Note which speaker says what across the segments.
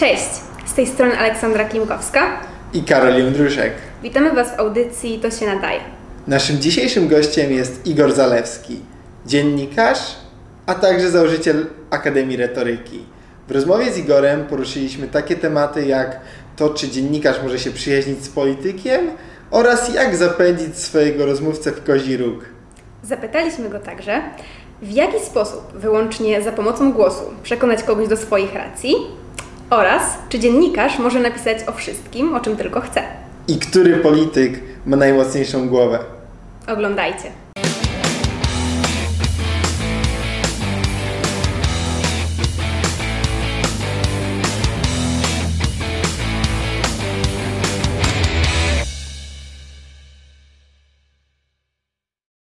Speaker 1: Cześć, z tej strony Aleksandra Klimkowska
Speaker 2: i Karol Jędruszek.
Speaker 1: Witamy Was w audycji To się nadaje.
Speaker 2: Naszym dzisiejszym gościem jest Igor Zalewski, dziennikarz, a także założyciel Akademii Retoryki. W rozmowie z Igorem poruszyliśmy takie tematy jak to, czy dziennikarz może się przyjaźnić z politykiem oraz jak zapędzić swojego rozmówcę w kozi róg.
Speaker 1: Zapytaliśmy go także, w jaki sposób, wyłącznie za pomocą głosu, przekonać kogoś do swoich racji oraz czy dziennikarz może napisać o wszystkim, o czym tylko chce.
Speaker 2: I który polityk ma najmocniejszą głowę?
Speaker 1: Oglądajcie.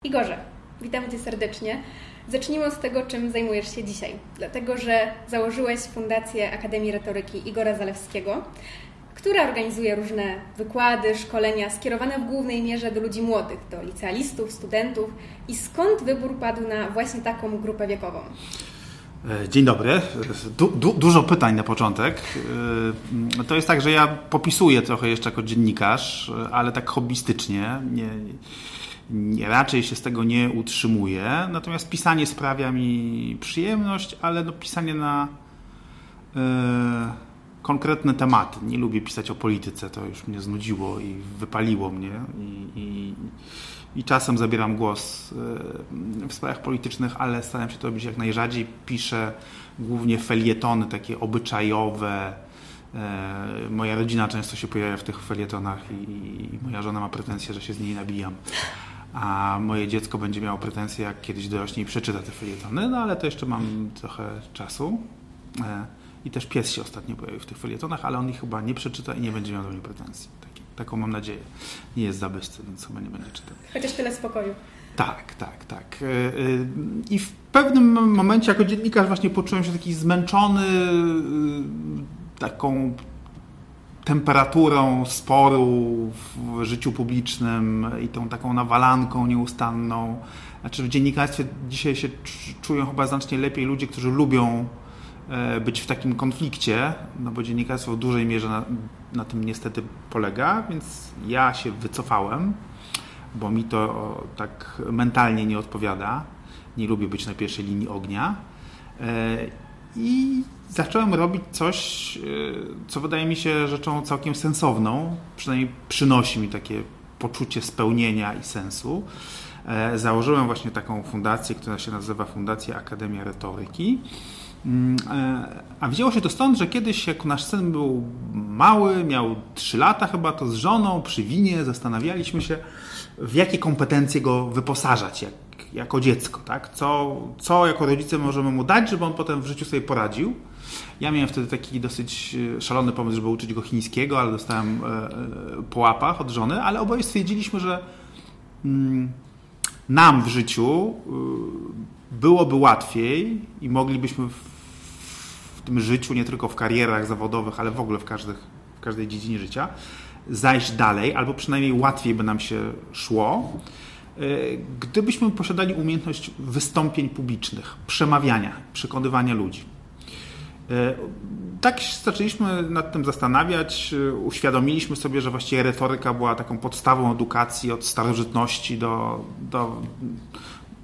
Speaker 1: Igorze, witamy Cię serdecznie. Zacznijmy od tego, czym zajmujesz się dzisiaj. Dlatego, że założyłeś Fundację Akademii Retoryki Igora Zalewskiego, która organizuje różne wykłady, szkolenia skierowane w głównej mierze do ludzi młodych, do licealistów, studentów. I skąd wybór padł na właśnie taką grupę wiekową?
Speaker 3: E, dzień dobry. Du, du, dużo pytań na początek. E, to jest tak, że ja popisuję trochę jeszcze jako dziennikarz, ale tak hobbystycznie. Nie, nie, raczej się z tego nie utrzymuję. Natomiast pisanie sprawia mi przyjemność, ale no, pisanie na e, konkretne tematy. Nie lubię pisać o polityce, to już mnie znudziło i wypaliło mnie. I, i, i czasem zabieram głos e, w sprawach politycznych, ale staram się to robić jak najrzadziej. Piszę głównie felietony takie obyczajowe. E, moja rodzina często się pojawia w tych felietonach i moja żona ma pretensje, że się z niej nabijam a moje dziecko będzie miało pretensje, jak kiedyś dorośnie i przeczyta te felietony, no ale to jeszcze mam trochę czasu. E, I też pies się ostatnio pojawił w tych felietonach, ale on ich chyba nie przeczyta i nie będzie miał do mnie pretensji. Taki, taką mam nadzieję. Nie jest zabyscy, więc chyba nie będzie czytał.
Speaker 1: Chociaż tyle spokoju.
Speaker 3: Tak, tak, tak. E, e, I w pewnym momencie jako dziennikarz właśnie poczułem się taki zmęczony taką temperaturą sporu w życiu publicznym i tą taką nawalanką nieustanną. Znaczy w dziennikarstwie dzisiaj się czują chyba znacznie lepiej ludzie, którzy lubią e, być w takim konflikcie, no bo dziennikarstwo w dużej mierze na, na tym niestety polega, więc ja się wycofałem, bo mi to tak mentalnie nie odpowiada. Nie lubię być na pierwszej linii ognia. E, I zacząłem robić coś, y, co wydaje mi się rzeczą całkiem sensowną, przynajmniej przynosi mi takie poczucie spełnienia i sensu. E, założyłem właśnie taką fundację, która się nazywa Fundacja Akademia Retoryki. Mm, e, a wzięło się to stąd, że kiedyś, jak nasz syn był mały, miał 3 lata chyba, to z żoną przy winie zastanawialiśmy się, w jakie kompetencje go wyposażać jak, jako dziecko. Tak? Co, co jako rodzice możemy mu dać, żeby on potem w życiu sobie poradził. Ja miałem wtedy taki dosyć e, szalony pomysł, żeby uczyć go chińskiego, ale dostałem e, e, po łapach od żony, ale oboje stwierdziliśmy, że mm, nam w życiu byłoby łatwiej i moglibyśmy w tym życiu, nie tylko w karierach zawodowych, ale w ogóle w, każdych, w każdej dziedzinie życia, zajść dalej, albo przynajmniej łatwiej by nam się szło, gdybyśmy posiadali umiejętność wystąpień publicznych, przemawiania, przekonywania ludzi. E, tak zaczęliśmy nad tym zastanawiać, e, uświadomiliśmy sobie, że właściwie retoryka była taką podstawą edukacji od starożytności do, do,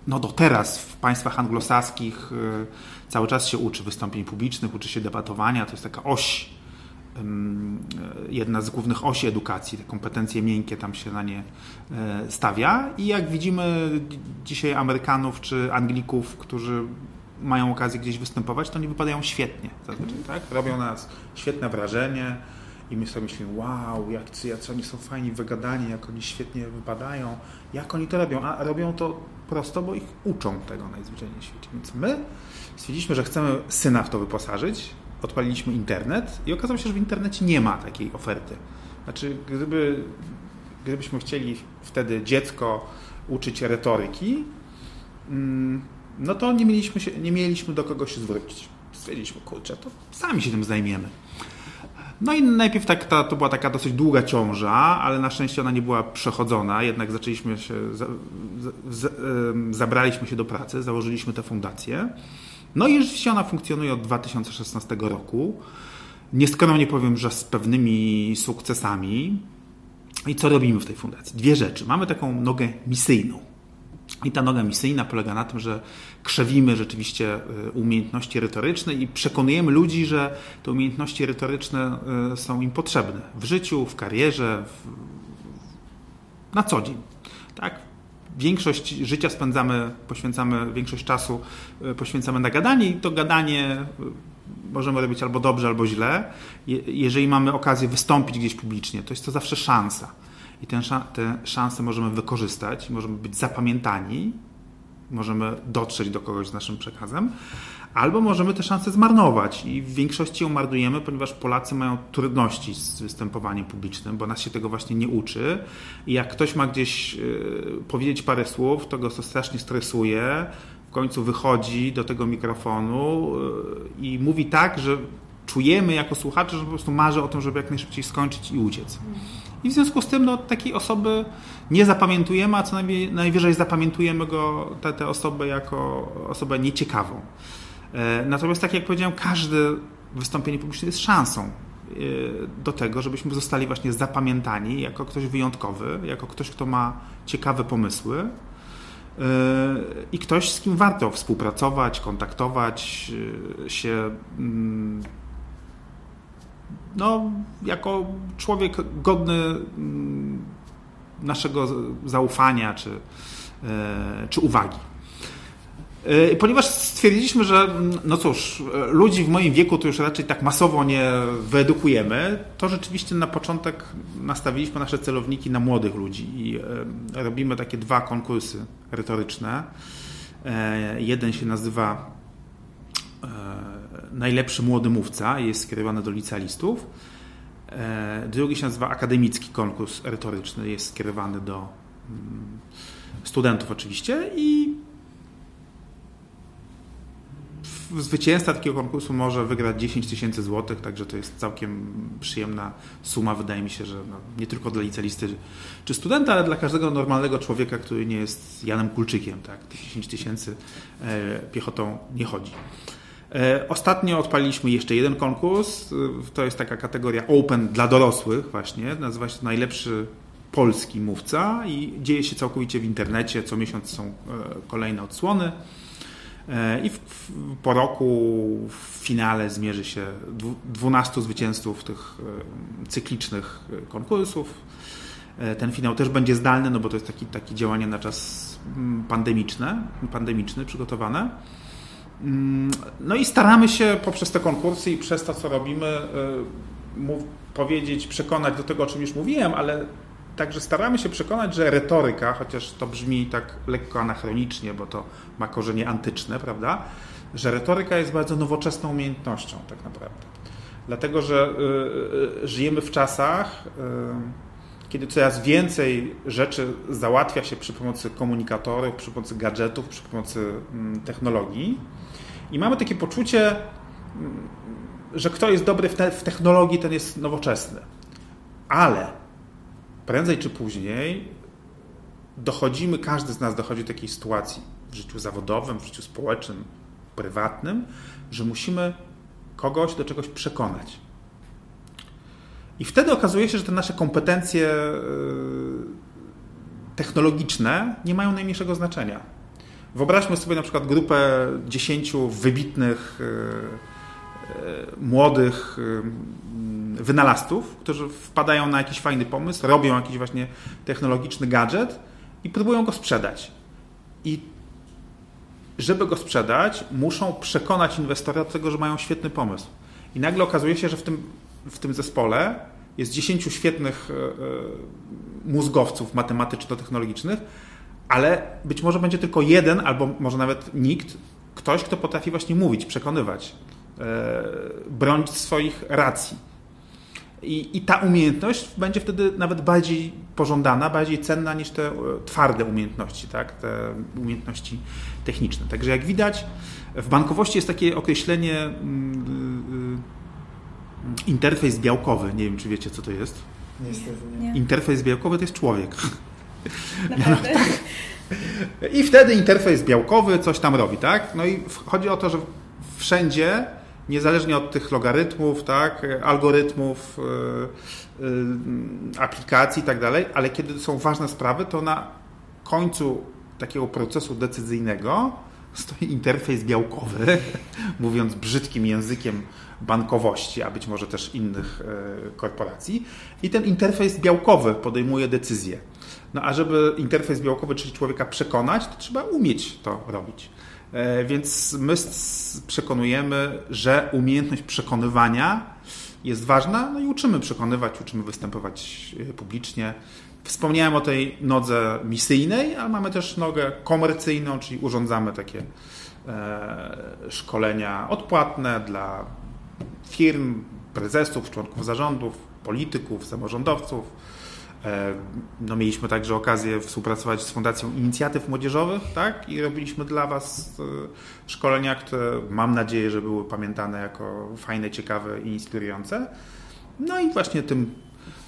Speaker 3: no do teraz w państwach anglosaskich e, cały czas się uczy wystąpień publicznych, uczy się debatowania, to jest taka oś, jedna z głównych osi edukacji, te kompetencje miękkie tam się na nie stawia i jak widzimy dzisiaj Amerykanów czy Anglików, którzy mają okazję gdzieś występować, to oni wypadają świetnie zazwyczaj, tak? Robią na nas świetne wrażenie i my sobie myślimy, wow, jak, jak oni są fajni wygadani, jak oni świetnie wypadają, jak oni to robią, a robią to prosto, bo ich uczą tego najzwyczajniej w świecie. Więc my stwierdziliśmy, że chcemy syna w to wyposażyć, odpaliliśmy internet i okazało się, że w internecie nie ma takiej oferty. Znaczy, gdyby, gdybyśmy chcieli wtedy dziecko uczyć retoryki, mm, no to nie mieliśmy, się, nie mieliśmy do kogo się zwrócić. Stwierdziliśmy, kurczę, to sami się tym zajmiemy. No i najpierw tak, ta, to była taka dosyć długa ciąża, ale na szczęście ona nie była przechodzona, jednak zaczęliśmy się, za, za, zabraliśmy się do pracy, założyliśmy tę fundację. No i rzeczywiście ona funkcjonuje od 2016 roku. Nieskromnie powiem, że z pewnymi sukcesami. I co robimy w tej fundacji? Dwie rzeczy. Mamy taką nogę misyjną. I ta noga misyjna polega na tym, że krzewimy rzeczywiście y, umiejętności retoryczne i przekonujemy ludzi, że te umiejętności retoryczne y, są im potrzebne w życiu, w karierze, w... na co dzień. Tak? Większość życia spędzamy, poświęcamy, większość czasu y, poświęcamy na gadanie i to gadanie możemy robić albo dobrze, albo źle. jeżeli mamy okazję wystąpić gdzieś publicznie, to jest to zawsze szansa. I tę, tę szansę możemy wykorzystać, możemy być zapamiętani, możemy dotrzeć do kogoś z naszym przekazem, albo możemy te szanse zmarnować i w większości ją marnujemy, ponieważ Polacy mają trudności z występowaniem publicznym, bo nas się tego właśnie nie uczy. I jak ktoś ma gdzieś y, powiedzieć parę słów, to go to strasznie stresuje, końcu wychodzi do tego mikrofonu y, i mówi tak, że czujemy jako słuchacze, że po prostu marzy o tym, żeby jak najszybciej skończyć i uciec. I w związku z tym no, takiej osoby nie zapamiętujemy, a co najwyżej, najwyżej zapamiętujemy go, tę, tę osobę jako osobę nieciekawą. E, natomiast tak jak powiedziałem, każde wystąpienie publiczne jest szansą e, do tego, żebyśmy zostali właśnie zapamiętani jako ktoś wyjątkowy, jako ktoś, kto ma ciekawe pomysły, i ktoś, z kim warto współpracować, kontaktować się. Mm, no, jako człowiek godny mm, naszego zaufania czy, e, czy uwagi. E, ponieważ stwierdziliśmy, że no cóż, ludzi w moim wieku to już raczej tak masowo nie wyedukujemy, to rzeczywiście na początek nastawiliśmy nasze celowniki na młodych ludzi i e, robimy takie dwa konkursy retoryczne. E, jeden się nazywa Najlepszy młody mówca jest skierowany do licealistów. Drugi się nazywa Akademicki konkurs retoryczny, jest skierowany do mm, studentów oczywiście i zwycięzca takiego konkursu może wygrać 10 tysięcy złotych, także to jest całkiem przyjemna suma, wydaje mi się, że no, nie tylko dla licealisty czy studenta, ale dla każdego normalnego człowieka, który nie jest Janem Kulczykiem. Tak? 10 tysięcy e, piechotą nie chodzi. E, ostatnio odpaliliśmy jeszcze jeden konkurs. E, to jest taka kategoria open dla dorosłych właśnie. Nazywa się Najlepszy polski mówca i dzieje się całkowicie w internecie. Co miesiąc są kolejne odsłony. E, I w, w, po roku w finale zmierzy się 12 zwycięzców tych e, cyklicznych e, konkursów. Ten finał też będzie zdalny, no bo to jest taki, takie działanie na czas mm, pandemiczne, pandemiczny przygotowane. Mm, no i staramy się poprzez te konkursy i przez to, co robimy, mów, powiedzieć, przekonać do tego, o czym już mówiłem, ale Także staramy się przekonać, że retoryka, chociaż to brzmi tak lekko anachronicznie, bo to ma korzenie antyczne, prawda? Że retoryka jest bardzo nowoczesną umiejętnością, tak naprawdę. Dlatego, że y, y, żyjemy w czasach, y, kiedy coraz więcej rzeczy załatwia się przy pomocy komunikatorów, przy pomocy gadżetów, przy pomocy mm, technologii. I mamy takie poczucie, mm, że kto jest dobry w, te, w technologii, ten jest nowoczesny. Ale prędzej czy później dochodzimy, każdy z nas dochodzi do takiej sytuacji w życiu zawodowym, w życiu społecznym, prywatnym, że musimy kogoś do czegoś przekonać. I wtedy okazuje się, że te nasze kompetencje e, technologiczne nie mają najmniejszego znaczenia. Wyobraźmy sobie na przykład grupę dziesięciu wybitnych, e, e, młodych wynalazców, którzy wpadają na jakiś fajny pomysł, robią jakiś właśnie technologiczny gadżet i próbują go sprzedać. I żeby go sprzedać, muszą przekonać inwestora do tego, że mają świetny pomysł. I nagle okazuje się, że w tym, w tym zespole jest 10 świetnych e, e, mózgowców matematyczno-technologicznych, ale być może będzie tylko jeden, albo może nawet nikt, ktoś, kto potrafi właśnie mówić, przekonywać, e, bronić swoich racji. I, I, ta umiejętność będzie wtedy nawet bardziej pożądana, bardziej cenna niż te e, twarde umiejętności, tak? te umiejętności techniczne. Także jak widać, w bankowości jest takie określenie mm, y, y, interfejs białkowy. Nie wiem, czy wiecie, co to jest.
Speaker 2: Niestety
Speaker 1: nie.
Speaker 3: Interfejs białkowy to jest człowiek. Naprawdę? No, tak. I wtedy interfejs białkowy coś tam robi, tak? No i chodzi o to, że wszędzie niezależnie od tych logarytmów, tak, algorytmów, yy, yy, aplikacji i tak dalej, ale kiedy są ważne sprawy, to na końcu takiego procesu decyzyjnego stoi interfejs białkowy, mówiąc brzydkim językiem bankowości, a być może też innych e, korporacji. I ten interfejs białkowy podejmuje decyzje. No a żeby interfejs białkowy, czyli człowieka przekonać, to trzeba umieć to robić. E, więc my przekonujemy, że umiejętność przekonywania jest ważna, no i uczymy przekonywać, uczymy występować e, publicznie. Wspomniałem o tej nodze misyjnej, ale mamy też nogę komercyjną, czyli urządzamy takie e, szkolenia odpłatne dla firm, prezesów, członków zarządów, polityków, samorządowców. E, no, mieliśmy także okazję współpracować z Fundacją Inicjatyw Młodzieżowych tak? i robiliśmy dla Was e, szkolenia, które mam nadzieję, że były pamiętane jako fajne, ciekawe i inspirujące. No i właśnie tym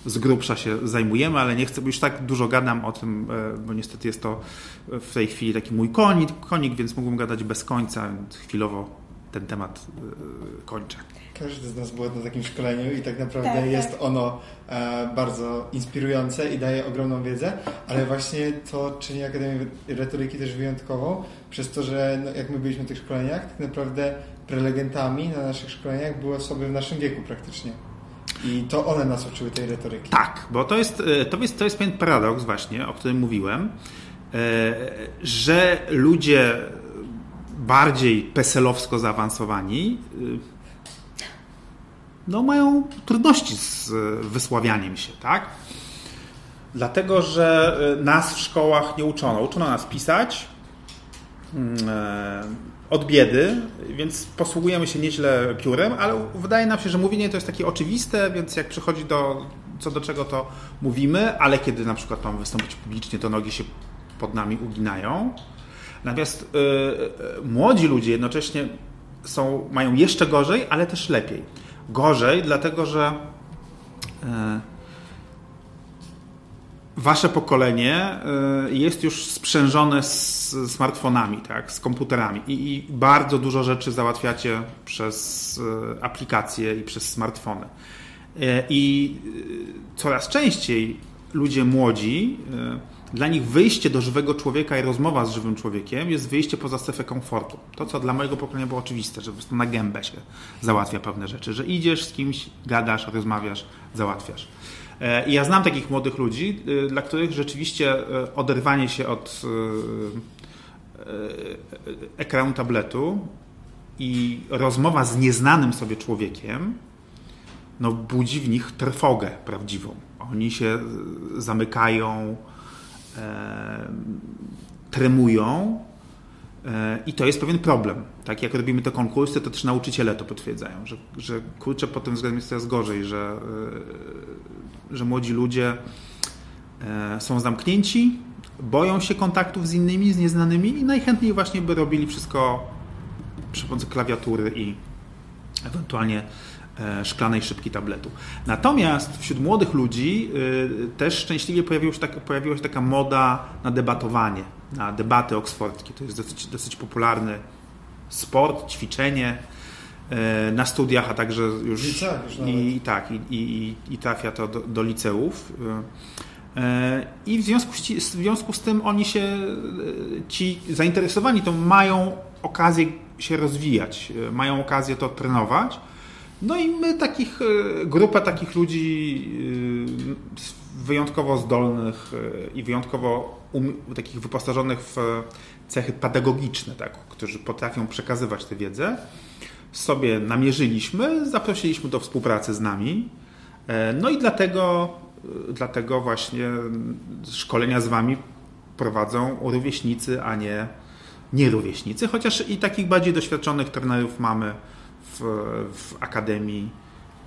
Speaker 3: z grubsza się zajmujemy, ale nie chcę, bo już tak dużo gadam o tym, e, bo niestety jest to w tej chwili taki mój konik, konik więc mógłbym gadać bez końca, więc chwilowo ten temat kończę.
Speaker 2: Każdy z nas był na takim szkoleniu i tak naprawdę tak, jest tak. ono e, bardzo inspirujące i daje ogromną wiedzę, ale właśnie to czyni Akademię Retoryki też wyjątkową, przez to, że no, jak my byliśmy w tych szkoleniach, tak naprawdę prelegentami na naszych szkoleniach były osoby w naszym wieku praktycznie. I to one nas uczyły tej retoryki.
Speaker 3: Tak, bo to jest, e, to jest, to jest pewien paradoks właśnie, o którym mówiłem, e, że ludzie bardziej peselowsko zaawansowani e, no, mają trudności z wysławianiem się, tak? Dlatego, że e, nas w szkołach nie uczono. Uczono nas pisać mm, e, od biedy, więc posługujemy się nieźle piórem, ale wydaje nam się, że mówienie to jest takie oczywiste, więc jak przychodzi do co do czego to mówimy, ale kiedy na przykład mamy wystąpić publicznie, to nogi się pod nami uginają. Natomiast yy, młodzi ludzie jednocześnie są, mają jeszcze gorzej, ale też lepiej gorzej, dlatego że e, wasze pokolenie e, jest już sprzężone z smartfonami, tak, z komputerami i, bardzo dużo rzeczy załatwiacie przez e, aplikacje i przez smartfony. I coraz częściej ludzie młodzi dla nich wyjście do żywego człowieka i rozmowa z żywym człowiekiem jest wyjście poza strefę komfortu. To, co dla mojego pokolenia było oczywiste, że po prostu na gębę się załatwia pewne rzeczy, że idziesz z kimś, gadasz, rozmawiasz, załatwiasz. E, I ja znam takich młodych ludzi, e, dla których rzeczywiście e, oderwanie się od ekranu tabletu i rozmowa z nieznanym sobie człowiekiem no, budzi w nich trwogę prawdziwą. Oni się zamykają, tremują e, i to jest pewien problem. Tak jak robimy te konkursy, to też nauczyciele to potwierdzają, że, że kurczę, pod tym względem jest coraz gorzej, że, e, że młodzi ludzie są zamknięci, boją się kontaktów z innymi, z nieznanymi i najchętniej właśnie by robili wszystko przy pomocy klawiatury i ewentualnie E, szklanej szybki tabletu. Natomiast wśród młodych ludzi e, też szczęśliwie pojawiła się, taka, pojawiła się taka moda na debatowanie, na debaty oksfordzkie. To jest dosyć, dosyć popularny sport, ćwiczenie e, na studiach, a także już, i, i, tak, i, i, i trafia to do, do liceów. I w związku, z, w związku z tym oni się, ci zainteresowani, to mają okazję się rozwijać, mają okazję to trenować. No i my takich, e, grupę takich ludzi e, wyjątkowo zdolnych e, i wyjątkowo um, takich wyposażonych w cechy pedagogiczne, tak, którzy potrafią przekazywać tę wiedzę, sobie namierzyliśmy, zaprosiliśmy do współpracy z nami. No i dlatego, dlatego właśnie szkolenia z wami prowadzą rówieśnicy, a nie nierówieśnicy, chociaż i takich bardziej doświadczonych trenerów mamy w, w Akademii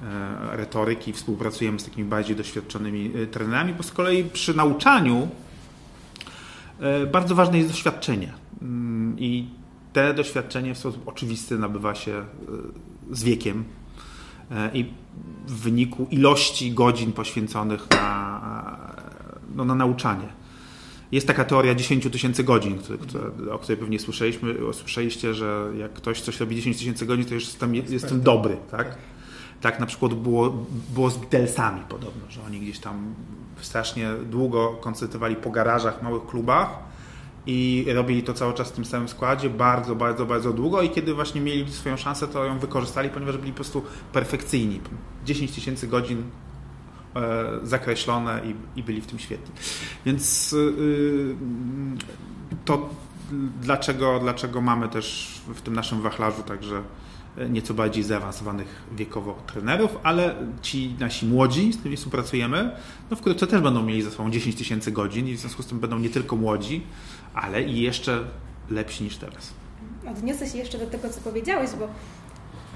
Speaker 3: e, Retoryki, współpracujemy z takimi bardziej doświadczonymi e, trenerami, bo z kolei przy nauczaniu e, bardzo ważne jest doświadczenie. Mm, I te doświadczenie w sposób oczywisty nabywa się z wiekiem i w wyniku ilości godzin poświęconych na, no, na nauczanie. Jest taka teoria 10 tysięcy godzin, o której pewnie słyszeliśmy, słyszeliście, że jak ktoś coś robi 10 tysięcy godzin, to już jestem, jestem dobry, tak? Tak na przykład było, było z Beatlesami podobno, że oni gdzieś tam strasznie długo koncertowali po garażach, małych klubach i robili to cały czas w tym samym składzie, bardzo, bardzo, bardzo długo i kiedy właśnie mieli swoją szansę, to ją wykorzystali, ponieważ byli po prostu perfekcyjni. 10 tysięcy godzin zakreślone i, i, byli w tym świetni. Więc yy, to dlaczego, dlaczego mamy też w tym naszym wachlarzu także nieco bardziej zaawansowanych wiekowo trenerów, ale ci nasi młodzi, z którymi współpracujemy, no wkrótce też będą mieli ze sobą 10 tysięcy godzin i w związku z tym będą nie tylko młodzi, ale i jeszcze lepsi niż teraz.
Speaker 1: Odniosę się jeszcze do tego, co powiedziałeś, bo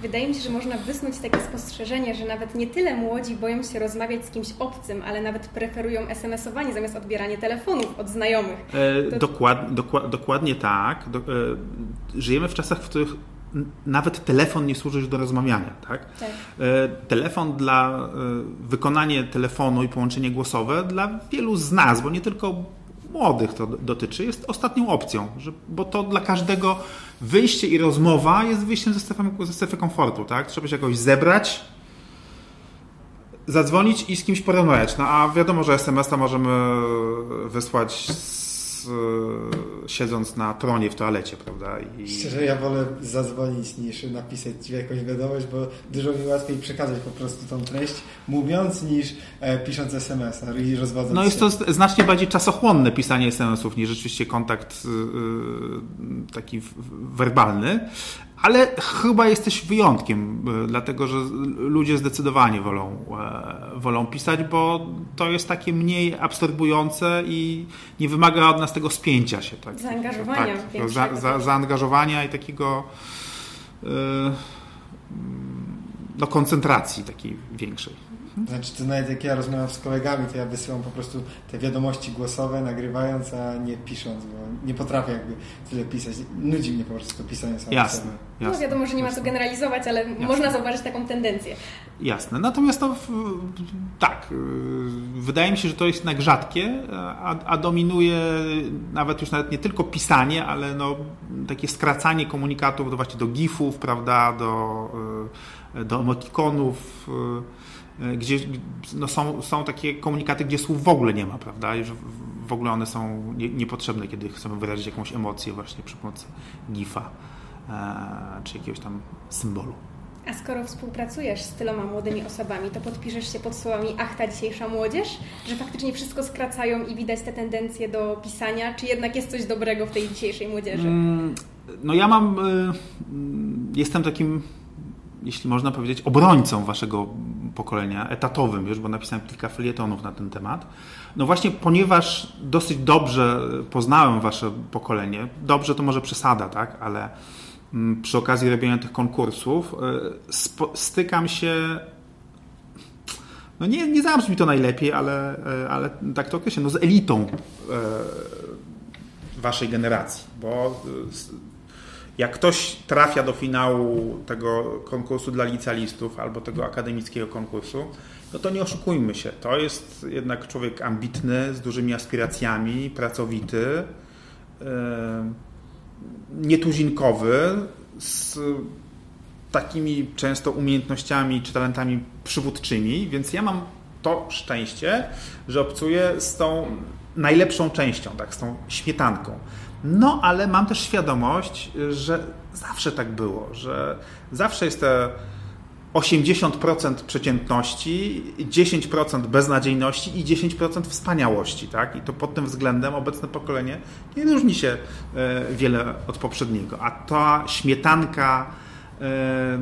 Speaker 1: wydaje mi się, że można wysnuć takie spostrzeżenie, że nawet nie tyle młodzi boją się rozmawiać z kimś obcym, ale nawet preferują SMS-owanie zamiast odbieranie telefonów od znajomych.
Speaker 3: E, to... dokład, dokład, dokładnie tak. Do, e, żyjemy w czasach, w których nawet telefon nie służy już do rozmawiania. Tak? tak. E, telefon dla e, wykonanie telefonu i połączenie głosowe dla wielu z nas, bo nie tylko młodych to dotyczy, jest ostatnią opcją, że, bo to dla każdego wyjście i rozmowa jest wyjściem ze strefy, ze strefy komfortu. Tak? Trzeba się jakoś zebrać, zadzwonić i z kimś porozmawiać. No a wiadomo, że SMS-a możemy wysłać E, siedząc na tronie w toalecie, prawda?
Speaker 2: I... Szczerze, ja wolę zadzwonić niż napisać jakąś wiadomość, bo dużo mi łatwiej przekazać po prostu tą treść, mówiąc, niż e, pisząc SMS-a i rozwadząc
Speaker 3: No jest to znacznie bardziej czasochłonne pisanie SMS-ów niż rzeczywiście kontakt e, taki werbalny, ale chyba jesteś wyjątkiem, e, dlatego że ludzie zdecydowanie wolą, e, wolą pisać, bo to jest takie mniej absorbujące i nie wymaga od nas tego spięcia się. Tak?
Speaker 1: Zaangażowania.
Speaker 3: Tak, za, za, zaangażowania i takiego yy, no, koncentracji takiej większej.
Speaker 2: Znaczy, to nawet jak ja rozmawiam z kolegami, to ja wysyłam po prostu te wiadomości głosowe, nagrywając, a nie pisząc, bo nie potrafię jakby tyle pisać. Nudzi mnie po prostu to pisanie
Speaker 3: samo jasne,
Speaker 1: jasne. No wiadomo, że nie ma co generalizować, ale jasne. można zauważyć taką tendencję.
Speaker 3: Jasne. Natomiast to tak, y, wydaje mi się, że to jest jednak rzadkie, a, a dominuje nawet już nawet nie tylko pisanie, ale no, takie skracanie komunikatów do właśnie do gifów, prawda, do, y, do emotikonów, y, gdzie no są, są takie komunikaty, gdzie słów w ogóle nie ma, prawda? I że w ogóle one są nie, niepotrzebne, kiedy chcemy wyrazić jakąś emocję właśnie przy pomocy gifa e, czy jakiegoś tam symbolu.
Speaker 1: A skoro współpracujesz z tyloma młodymi osobami, to podpiszesz się pod słowami ach, ta dzisiejsza młodzież? Że faktycznie wszystko skracają i widać te tendencje do pisania? Czy jednak jest coś dobrego w tej dzisiejszej młodzieży? Mm,
Speaker 3: no ja mam... Y, jestem takim jeśli można powiedzieć, obrońcą waszego pokolenia, etatowym już, bo napisałem kilka felietonów na ten temat. No właśnie, ponieważ dosyć dobrze poznałem wasze pokolenie, dobrze to może przesada, tak, ale mm, przy okazji robienia tych konkursów e, stykam się no nie, nie zabrzmi to najlepiej, ale, e, ale tak to określę, no z elitą e, waszej generacji, bo jak ktoś trafia do finału tego konkursu dla licealistów albo tego akademickiego konkursu, no to nie oszukujmy się. To jest jednak człowiek ambitny, z dużymi aspiracjami, pracowity, nietuzinkowy, z takimi często umiejętnościami czy talentami przywódczymi, więc ja mam to szczęście, że obcuję z tą najlepszą częścią, tak, z tą śmietanką. No, ale mam też świadomość, że zawsze tak było, że zawsze jest te 80% przeciętności, 10% beznadziejności i 10% wspaniałości. Tak? I to pod tym względem obecne pokolenie nie różni się e, wiele od poprzedniego. A ta śmietanka, e,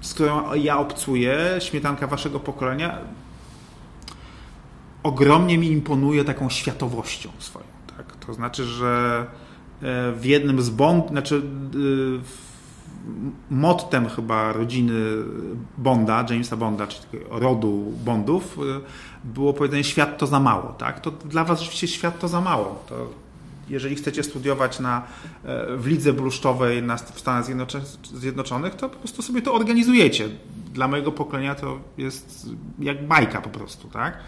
Speaker 3: z którą ja obcuję, śmietanka waszego pokolenia, ogromnie mi imponuje taką światowością swoją. To znaczy, że e, w jednym z Bond, znaczy e, mottem chyba rodziny Bonda, Jamesa Bonda, czy rodu Bondów, e, było powiedzenie świat to za mało, tak? To dla was rzeczywiście świat to za mało. To jeżeli chcecie studiować na, w lidze bluszczowej na, w Stanach Zjednoczonych, to po prostu sobie to organizujecie. Dla mojego pokolenia to jest jak bajka po prostu, tak?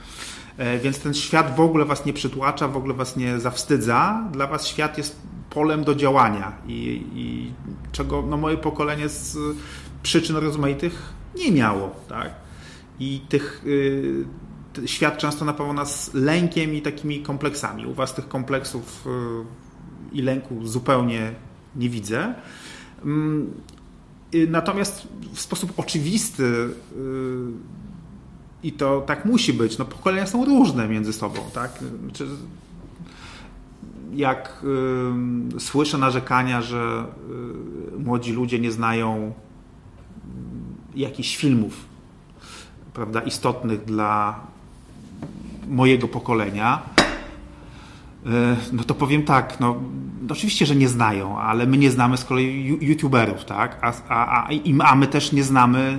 Speaker 3: Więc ten świat w ogóle was nie przytłacza, w ogóle was nie zawstydza. Dla was świat jest polem do działania i, i czego no, moje pokolenie z przyczyn rozmaitych nie miało. Tak? I tych, y, świat często napawał nas lękiem i takimi kompleksami. U Was tych kompleksów y, i lęku zupełnie nie widzę. Mm, y, natomiast w sposób oczywisty y, i to tak musi być, no pokolenia są różne między sobą, tak? Jak y, słyszę narzekania, że y, młodzi ludzie nie znają jakichś filmów, prawda, istotnych dla mojego pokolenia, no to powiem tak, no, oczywiście, że nie znają, ale my nie znamy z kolei youtuberów, tak? A, a, a, a my też nie znamy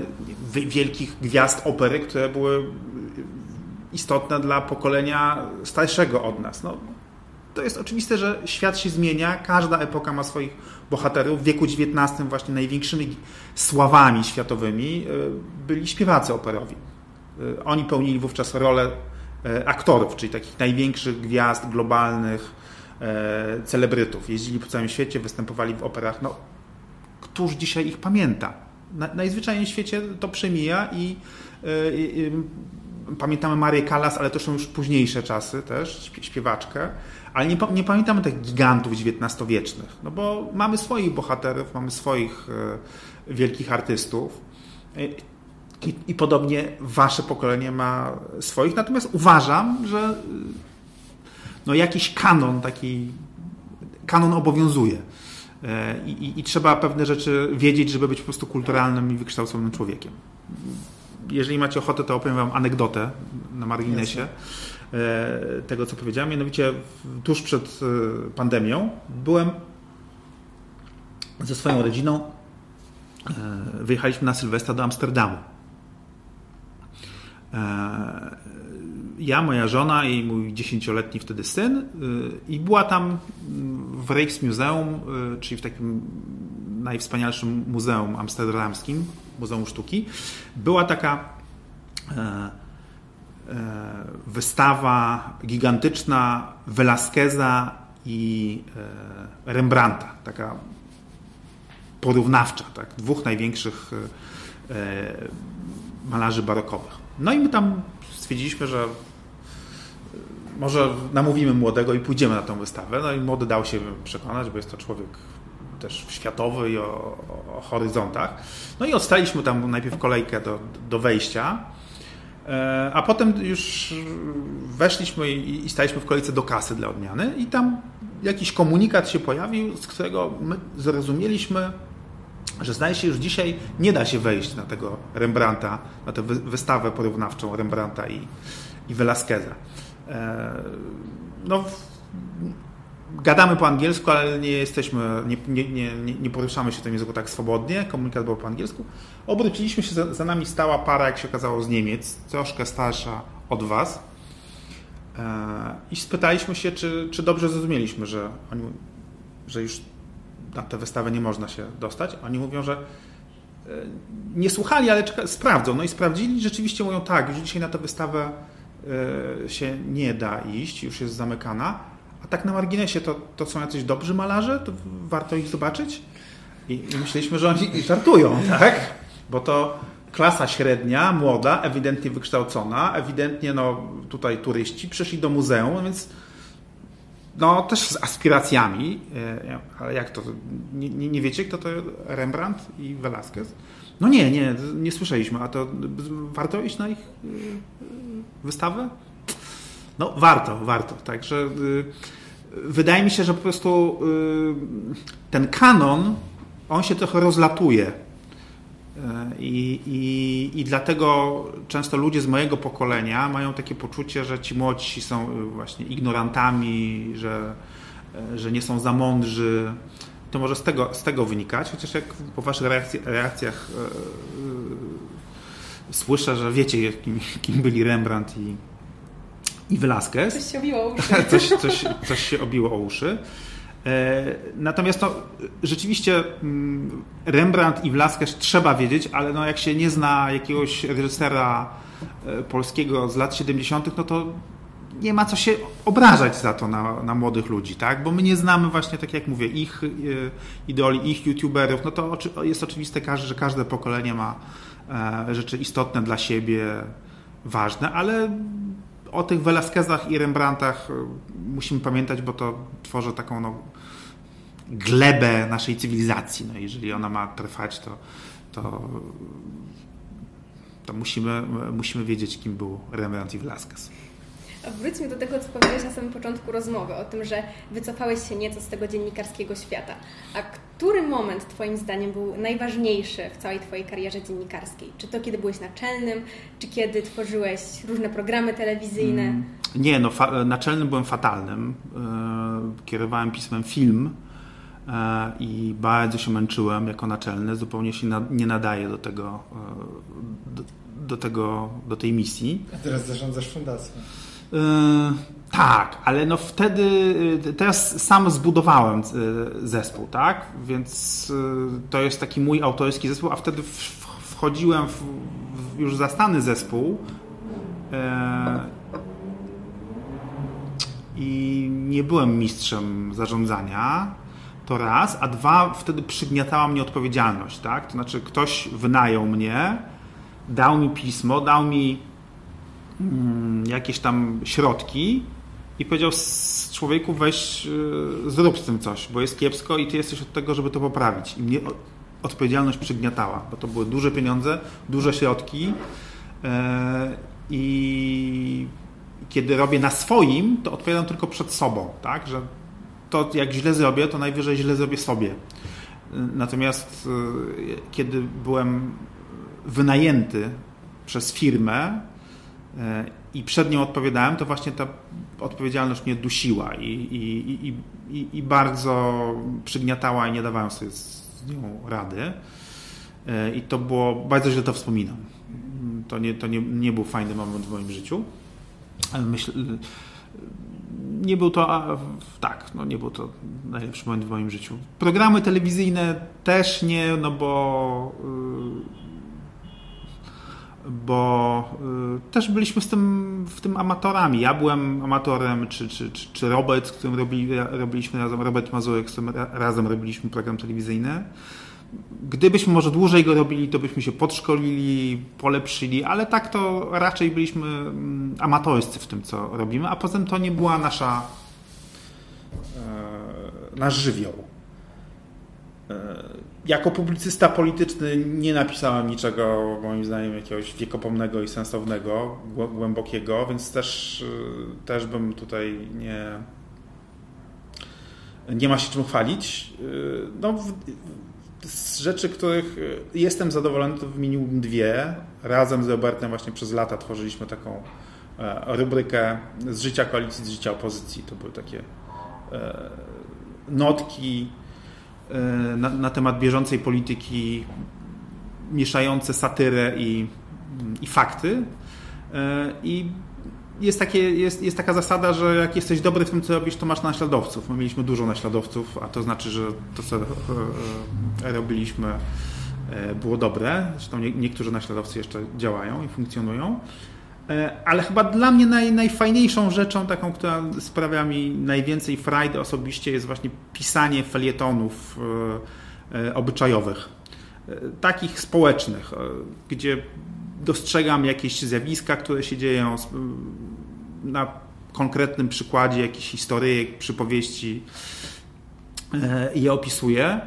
Speaker 3: wielkich gwiazd opery, które były istotne dla pokolenia starszego od nas. No, to jest oczywiste, że świat się zmienia, każda epoka ma swoich bohaterów. W wieku XIX właśnie największymi sławami światowymi e, byli śpiewacy operowi. E, oni pełnili wówczas rolę e, aktorów, czyli takich największych gwiazd globalnych, celebrytów. Jeździli po całym świecie, występowali w operach. No, któż dzisiaj ich pamięta? najzwyczajniej w świecie to przemija i, i pamiętamy Marię Callas, ale to są już późniejsze czasy też, śpiewaczkę. Ale nie, nie pamiętamy tych gigantów XIX-wiecznych, no bo mamy swoich bohaterów, mamy swoich e, wielkich artystów. E, I, I, podobnie wasze pokolenie ma swoich, natomiast uważam, że e, no jakiś kanon taki, kanon obowiązuje. I, i, I, trzeba pewne rzeczy wiedzieć, żeby być po prostu kulturalnym i wykształconym człowiekiem. Jeżeli macie ochotę, to opowiem wam anegdotę na marginesie. Jasne E, tego, co powiedziałem. Mianowicie tuż przed e, pandemią byłem ze swoją rodziną, e, wyjechaliśmy na Sylwestra do Amsterdamu. Ja, moja żona i mój dziesięcioletni wtedy syn i była tam w Rijksmuseum, czyli w takim najwspanialszym muzeum amsterdamskim, Muzeum Sztuki, była taka E, wystawa gigantyczna Velasqueza i e, Rembrandta, taka porównawcza, tak? dwóch największych e, malarzy barokowych. No i my tam stwierdziliśmy, że może namówimy młodego i pójdziemy na tę wystawę. No i młody dał się przekonać, bo jest to człowiek też światowy i o, o horyzontach. No i odstaliśmy tam najpierw kolejkę do, do wejścia. E, a potem już weszliśmy i staliśmy w kolejce do kasy dla odmiany i tam jakiś komunikat się pojawił, z którego my zrozumieliśmy, że zdaje się, już dzisiaj nie da się wejść na tego Rembrandta, na tę wystawę porównawczą Rembrandta i, i Velasqueza. E, no, gadamy po angielsku, ale nie jesteśmy, nie, nie, nie, nie poruszamy się tym języku tak swobodnie, komunikat był po angielsku. Obróciliśmy się, za, za, nami stała para, jak się okazało, z Niemiec, troszkę starsza od Was e, i spytaliśmy się, czy, czy dobrze zrozumieliśmy, że, oni, że już na tę wystawę nie można się dostać. Oni mówią, że e, nie słuchali, ale czeka, sprawdzą. No i sprawdzili, rzeczywiście mówią tak, już dzisiaj na tę wystawę e, się nie da iść, już jest zamykana, a tak na marginesie, to, to są jacyś dobrzy malarze? To warto ich zobaczyć? I, I myśleliśmy, że oni żartują, tak? Bo to klasa średnia, młoda, ewidentnie wykształcona, ewidentnie no, tutaj turyści przyszli do muzeum, no więc no też z aspiracjami, e, ale jak to, nie, nie wiecie kto to Rembrandt i Velázquez? No nie, nie, nie słyszeliśmy, a to warto iść na ich e, wystawę? No warto, warto. Także y, wydaje mi się, że po prostu ten kanon, on się trochę rozlatuje. Y, I, i, I dlatego często ludzie z mojego pokolenia mają takie poczucie, że ci młodsi są właśnie ignorantami, że, że nie są za mądrzy. To może z tego, z tego wynikać, chociaż jak po waszych reakcjach, reakcjach słyszę, że wiecie, kim, kim byli Rembrandt i, i Velasquez.
Speaker 1: Coś się obiło o uszy.
Speaker 3: coś, coś, coś się obiło o uszy. E, natomiast no, rzeczywiście mm, Rembrandt i Velasquez trzeba wiedzieć, ale no, jak się nie zna jakiegoś reżysera e, polskiego z lat 70., no to nie ma co się obrażać za to na, na, młodych ludzi, tak? Bo my nie znamy właśnie, tak jak mówię, ich idoli, ich youtuberów. No to jest oczywiste, że każde pokolenie ma rzeczy istotne dla siebie, ważne, ale o tych Velasquezach i Rembrandtach musimy pamiętać, bo to tworzy taką no, glebę naszej cywilizacji. No, jeżeli ona ma trwać, to, to, to musimy, musimy wiedzieć, kim był Rembrandt i Velasquez.
Speaker 1: Wróćmy do tego, co powiedziałeś na samym początku rozmowy, o tym, że wycofałeś się nieco z tego dziennikarskiego świata. A który moment Twoim zdaniem był najważniejszy w całej Twojej karierze dziennikarskiej? Czy to, kiedy byłeś naczelnym, czy kiedy tworzyłeś różne programy telewizyjne? Mm,
Speaker 3: nie, no naczelnym byłem fatalnym. E, kierowałem pismem film e, i bardzo się męczyłem jako naczelny. Zupełnie się nie nadaje do tego, e, do, do, tego, do tej misji.
Speaker 2: A teraz zarządzasz fundacją.
Speaker 3: Yy, tak, ale no wtedy, yy, teraz sam zbudowałem yy, zespół, tak? Więc to jest taki mój autorski zespół, a wtedy wchodziłem w, już zastany zespół i nie byłem mistrzem zarządzania, to raz, a dwa, wtedy przygniatała mnie odpowiedzialność, tak? To znaczy ktoś wynajął mnie, dał mi pismo, dał mi jakieś tam środki i powiedział człowieku weź, y, zrób z tym coś, bo jest kiepsko i ty jesteś od tego, żeby to poprawić. I mnie odpowiedzialność przygniatała, bo to były duże pieniądze, duże środki e, i kiedy robię na swoim, to odpowiadam tylko przed sobą, tak, że to jak źle zrobię, to najwyżej źle zrobię sobie. Natomiast y, kiedy byłem wynajęty przez firmę, E, i przed nią odpowiadałem, to właśnie ta odpowiedzialność mnie dusiła i, i, i, i, i bardzo przygniatała i nie dawałem sobie z nią rady. E, I to było, bardzo źle to wspominam. To nie, to nie, nie był fajny moment w moim życiu. Myślę, nie był to, tak, no nie był to najlepszy moment w moim życiu. Programy telewizyjne też nie, no bo bo y, też byliśmy z tym, w tym amatorami. Ja byłem amatorem, czy, czy, czy, czy Robert, z którym robili, robiliśmy razem, Robert Mazurek, z którym razem robiliśmy program telewizyjny. Gdybyśmy może dłużej go robili, to byśmy się podszkolili, polepszyli, ale tak to raczej byliśmy mm, amatorscy w tym, co robimy, a poza tym to nie była nasza e, nasz żywioł. Jako publicysta polityczny nie napisałem niczego, moim zdaniem, jakiegoś wiekopomnego i sensownego, głębokiego, więc też, y, też bym tutaj nie, nie ma się czym chwalić. Y, no, z rzeczy, których jestem zadowolony, to wymieniłbym dwie. Razem z Robertem właśnie przez lata tworzyliśmy taką e, rubrykę z życia koalicji, z życia opozycji. To były takie e, notki na, na temat bieżącej polityki mieszające satyrę i, i fakty. E, I jest, takie, jest, jest taka zasada, że jak jesteś dobry w tym, co robisz, to masz naśladowców. My mieliśmy dużo naśladowców, a to znaczy, że to, co e, robiliśmy, było dobre. Zresztą nie, niektórzy naśladowcy jeszcze działają i funkcjonują. E, ale chyba dla mnie naj, najfajniejszą rzeczą, taką, która sprawia mi najwięcej frajdy osobiście, jest właśnie pisanie felietonów e, e, obyczajowych, takich społecznych, gdzie dostrzegam jakieś zjawiska, które się dzieją na konkretnym przykładzie jakiejś historii, przypowieści i je opisuję.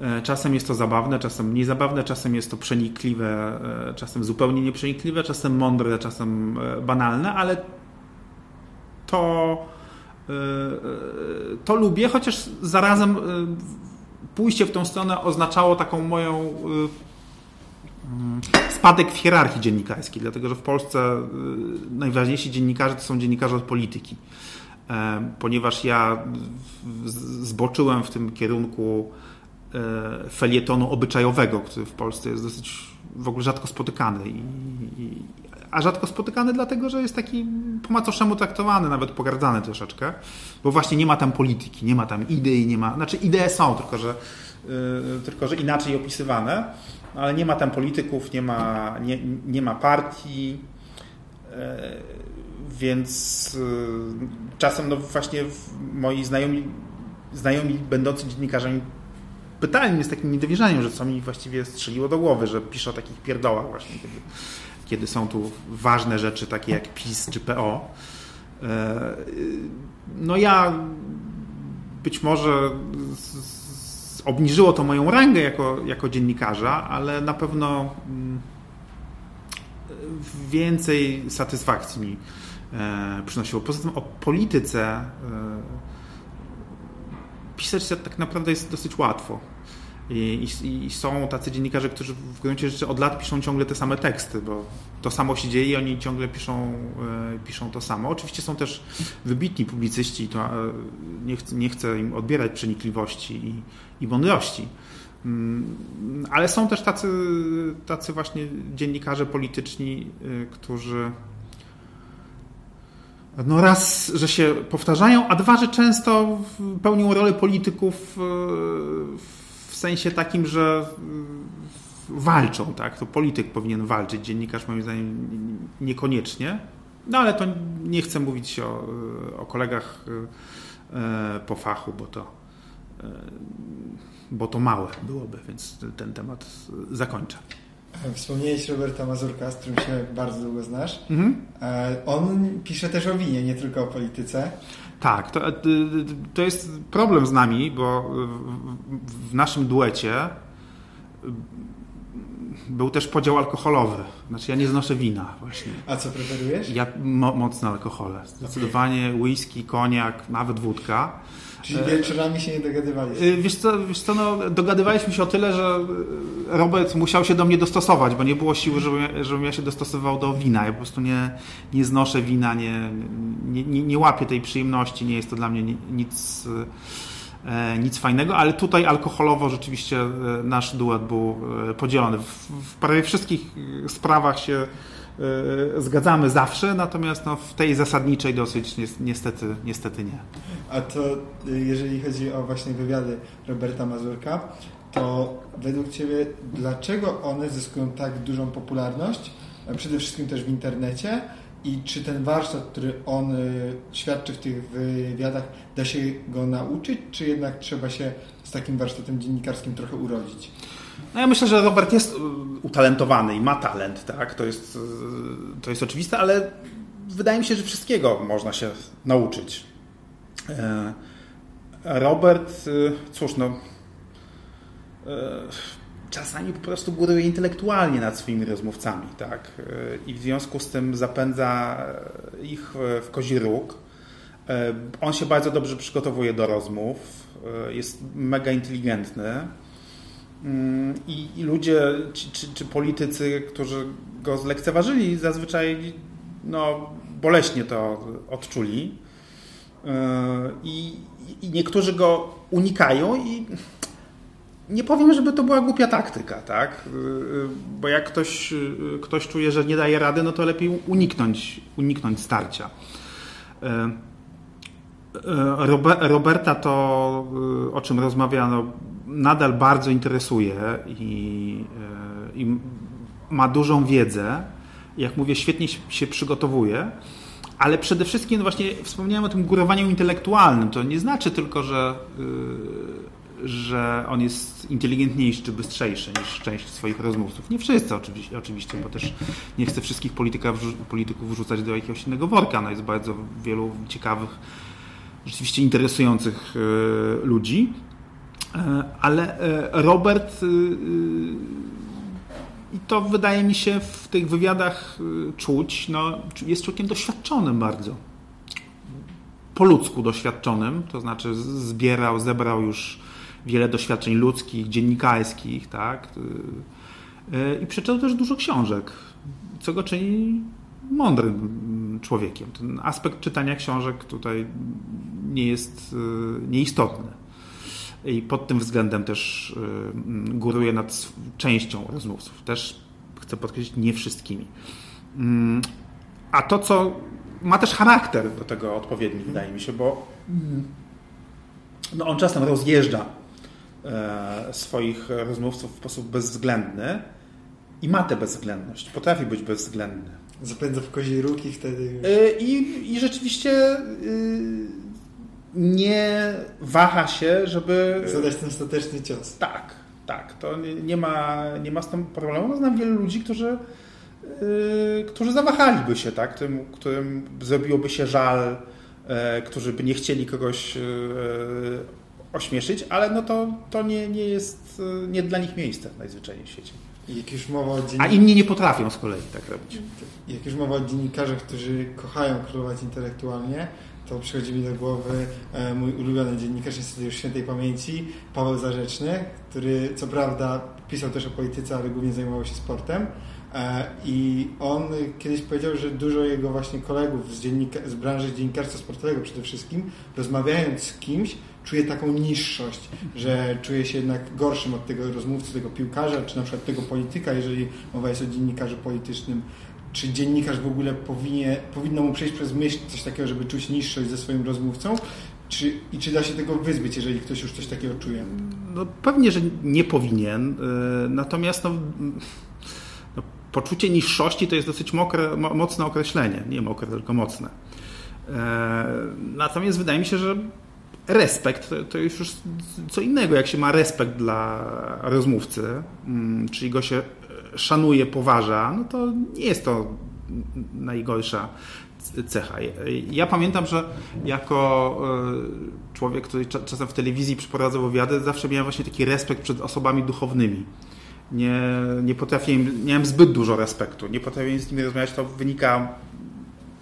Speaker 3: E, czasem jest to zabawne, czasem mniej zabawne, czasem jest to przenikliwe, e, czasem zupełnie nieprzenikliwe, czasem mądre, czasem e, banalne, ale to, to lubię, chociaż zarazem pójście w tą stronę oznaczało taką moją spadek w hierarchii dziennikarskiej, dlatego że w Polsce najważniejsi dziennikarze to są dziennikarze od polityki. Ponieważ ja zboczyłem w tym kierunku felietonu obyczajowego, który w Polsce jest dosyć w ogóle rzadko spotykany. I, i, a rzadko spotykany dlatego, że jest taki po macoszemu traktowany, nawet pogardzany troszeczkę, bo właśnie nie ma tam polityki, nie ma tam idei, nie ma, znaczy idee są, tylko że, yy, tylko że inaczej opisywane, ale nie ma tam polityków, nie ma, nie, nie ma partii, yy, więc yy, czasem no właśnie moi znajomi, znajomi będący dziennikarzami pytali mnie z takim niedowierzaniem, że co mi właściwie strzeliło do głowy, że piszę o takich pierdołach właśnie, kiedy, kiedy są tu ważne rzeczy takie jak PiS czy PO. E, no ja być może obniżyło to moją rangę jako, jako dziennikarza, ale na pewno mm, więcej satysfakcji mi e, przynosiło. Poza tym o polityce e, pisać tak naprawdę jest dosyć łatwo. I, i, I, są tacy dziennikarze, którzy w gruncie rzeczy od lat piszą ciągle te same teksty, bo to samo się dzieje i oni ciągle piszą, e, piszą to samo. Oczywiście są też wybitni publicyści, to e, nie, chcę, nie chcę im odbierać przenikliwości i, i mądrości. Mm, ale są też tacy, tacy właśnie dziennikarze polityczni, e, którzy no raz, że się powtarzają, a dwa, że często pełnią rolę polityków w sensie takim, że walczą, tak? To polityk powinien walczyć, dziennikarz moim zdaniem niekoniecznie. No ale to nie chcę mówić o, o kolegach e, po fachu, bo to, e, bo to małe byłoby, więc ten temat zakończę.
Speaker 2: Wspomniałeś Roberta Mazurka, z którym się bardzo długo znasz. Mhm. E, on pisze też o winie, nie tylko o polityce.
Speaker 3: Tak, to, to jest problem z nami, bo w naszym duecie był też podział alkoholowy. Znaczy ja nie znoszę wina właśnie.
Speaker 2: A co preferujesz?
Speaker 3: Ja mo mocno alkohole. Zdecydowanie okay. whisky, koniak, nawet wódka.
Speaker 2: Czyli wieczorami się nie dogadywaliście?
Speaker 3: Wiesz co, wiesz co no, dogadywaliśmy się o tyle, że Robert musiał się do mnie dostosować, bo nie było siły, żebym, żebym ja się dostosował do wina. Ja po prostu nie, nie znoszę wina, nie, nie, nie, nie łapię tej przyjemności, nie jest to dla mnie nic, e, nic fajnego, ale tutaj alkoholowo rzeczywiście e, nasz duet był e, podzielony. W, w prawie wszystkich sprawach się E, zgadzamy zawsze, natomiast no, w tej zasadniczej dosyć niestety, niestety nie.
Speaker 2: A to y, jeżeli chodzi o właśnie wywiady Roberta Mazurka, to według Ciebie dlaczego one zyskują tak dużą popularność? Przede wszystkim też w internecie i czy ten warsztat, który on y, świadczy w tych wywiadach, da się go nauczyć, czy jednak trzeba się z takim warsztatem dziennikarskim trochę urodzić?
Speaker 3: No ja myślę, że Robert jest y, utalentowany i ma talent, tak? To jest, y, to jest oczywiste, ale wydaje mi się, że wszystkiego można się nauczyć. E, Robert, y, cóż, no czasami po prostu góruje intelektualnie nad swoimi rozmówcami, tak? I w związku z tym zapędza ich w kozi róg. E, on się bardzo dobrze przygotowuje do rozmów, jest mega inteligentny I, i ludzie, czy, czy, czy, politycy, którzy go zlekceważyli, zazwyczaj no, boleśnie to odczuli. Yy, I, I niektórzy go unikają i nie powiem, żeby to była głupia taktyka, tak? Yy, bo jak ktoś, ktoś czuje, że nie daje rady, no to lepiej uniknąć, uniknąć starcia. Roberta to, o czym rozmawiano, nadal bardzo interesuje i, e, i ma dużą wiedzę. Jak mówię, świetnie się przygotowuje, ale przede wszystkim no właśnie wspomniałem o tym górowaniu intelektualnym. To nie znaczy tylko, że, e, że on jest inteligentniejszy czy bystrzejszy niż część swoich rozmówców. Nie wszyscy oczywiście, oczywiście bo też nie chcę wszystkich polityków wrzucać do jakiegoś innego worka. No jest bardzo wielu ciekawych, rzeczywiście interesujących e, ludzi. E, ale e, Robert, e, i to wydaje mi się w tych wywiadach czuć, no, jest człowiekiem doświadczonym bardzo. Po ludzku doświadczonym, to znaczy zbierał, zebrał już wiele doświadczeń ludzkich, dziennikarskich, tak? I przeczytał też dużo książek, co go czyni mądrym człowiekiem. Ten aspekt czytania książek tutaj nie jest nieistotny i pod tym względem też y, góruje nad częścią rozmówców. Też chcę podkreślić, nie wszystkimi. Mm, a to, co ma też charakter do tego odpowiedni, wydaje mi się, bo no on czasem rozjeżdża e, swoich rozmówców w sposób bezwzględny i ma tę bezwzględność, potrafi być bezwzględny.
Speaker 2: Zapędza w kozi róg i wtedy już...
Speaker 3: E, I, I rzeczywiście y, nie waha się, żeby...
Speaker 2: Zadać ten ostateczny cios.
Speaker 3: Tak, tak. To nie, nie ma, nie ma z tym problemu. No, znam wielu ludzi, którzy Yy, którzy zawahaliby się, tak? Tym, którym zrobiłoby się żal, yy, którzy by nie chcieli kogoś yy, ośmieszyć, ale no to, to nie, nie jest nie dla nich miejsce najzwyczajniej w świecie.
Speaker 2: Jak już mowa o
Speaker 3: A inni nie potrafią z kolei tak robić.
Speaker 2: Jak już mowa o dziennikarzach, którzy kochają królować intelektualnie, to przychodzi mi do głowy e, mój ulubiony dziennikarz, niestety już świętej pamięci, Paweł Zarzeczny, który co prawda pisał też o polityce, ale głównie zajmował się sportem. E, I on kiedyś powiedział, że dużo jego właśnie kolegów z, z branży dziennikarstwa sportowego przede wszystkim, rozmawiając z kimś, czuje taką niższość, że czuje się jednak gorszym od tego rozmówcy, tego piłkarza, czy na przykład tego polityka, jeżeli mowa jest o dziennikarzu politycznym. Czy dziennikarz w ogóle powinien, powinno mu przejść przez myśl coś takiego, żeby czuć niższość ze swoim rozmówcą? Czy, I czy da się tego wyzbyć, jeżeli ktoś już coś takiego czuje?
Speaker 3: No, pewnie, że nie powinien. E, natomiast no, poczucie niższości to jest dosyć mokre, mocne określenie. Nie mokre, tylko mocne. E, natomiast wydaje mi się, że respekt to, to już co innego. Jak się ma respekt dla rozmówcy, mm, czyli go się szanuje, poważa, no to nie jest to najgorsza cecha. Ja pamiętam, że jako e, człowiek, który czasem w telewizji przeprowadzał wywiady, zawsze miałem właśnie taki respekt przed osobami duchownymi nie, nie potrafiłem, miałem zbyt dużo respektu, nie potrafiłem z nimi rozmawiać, to wynika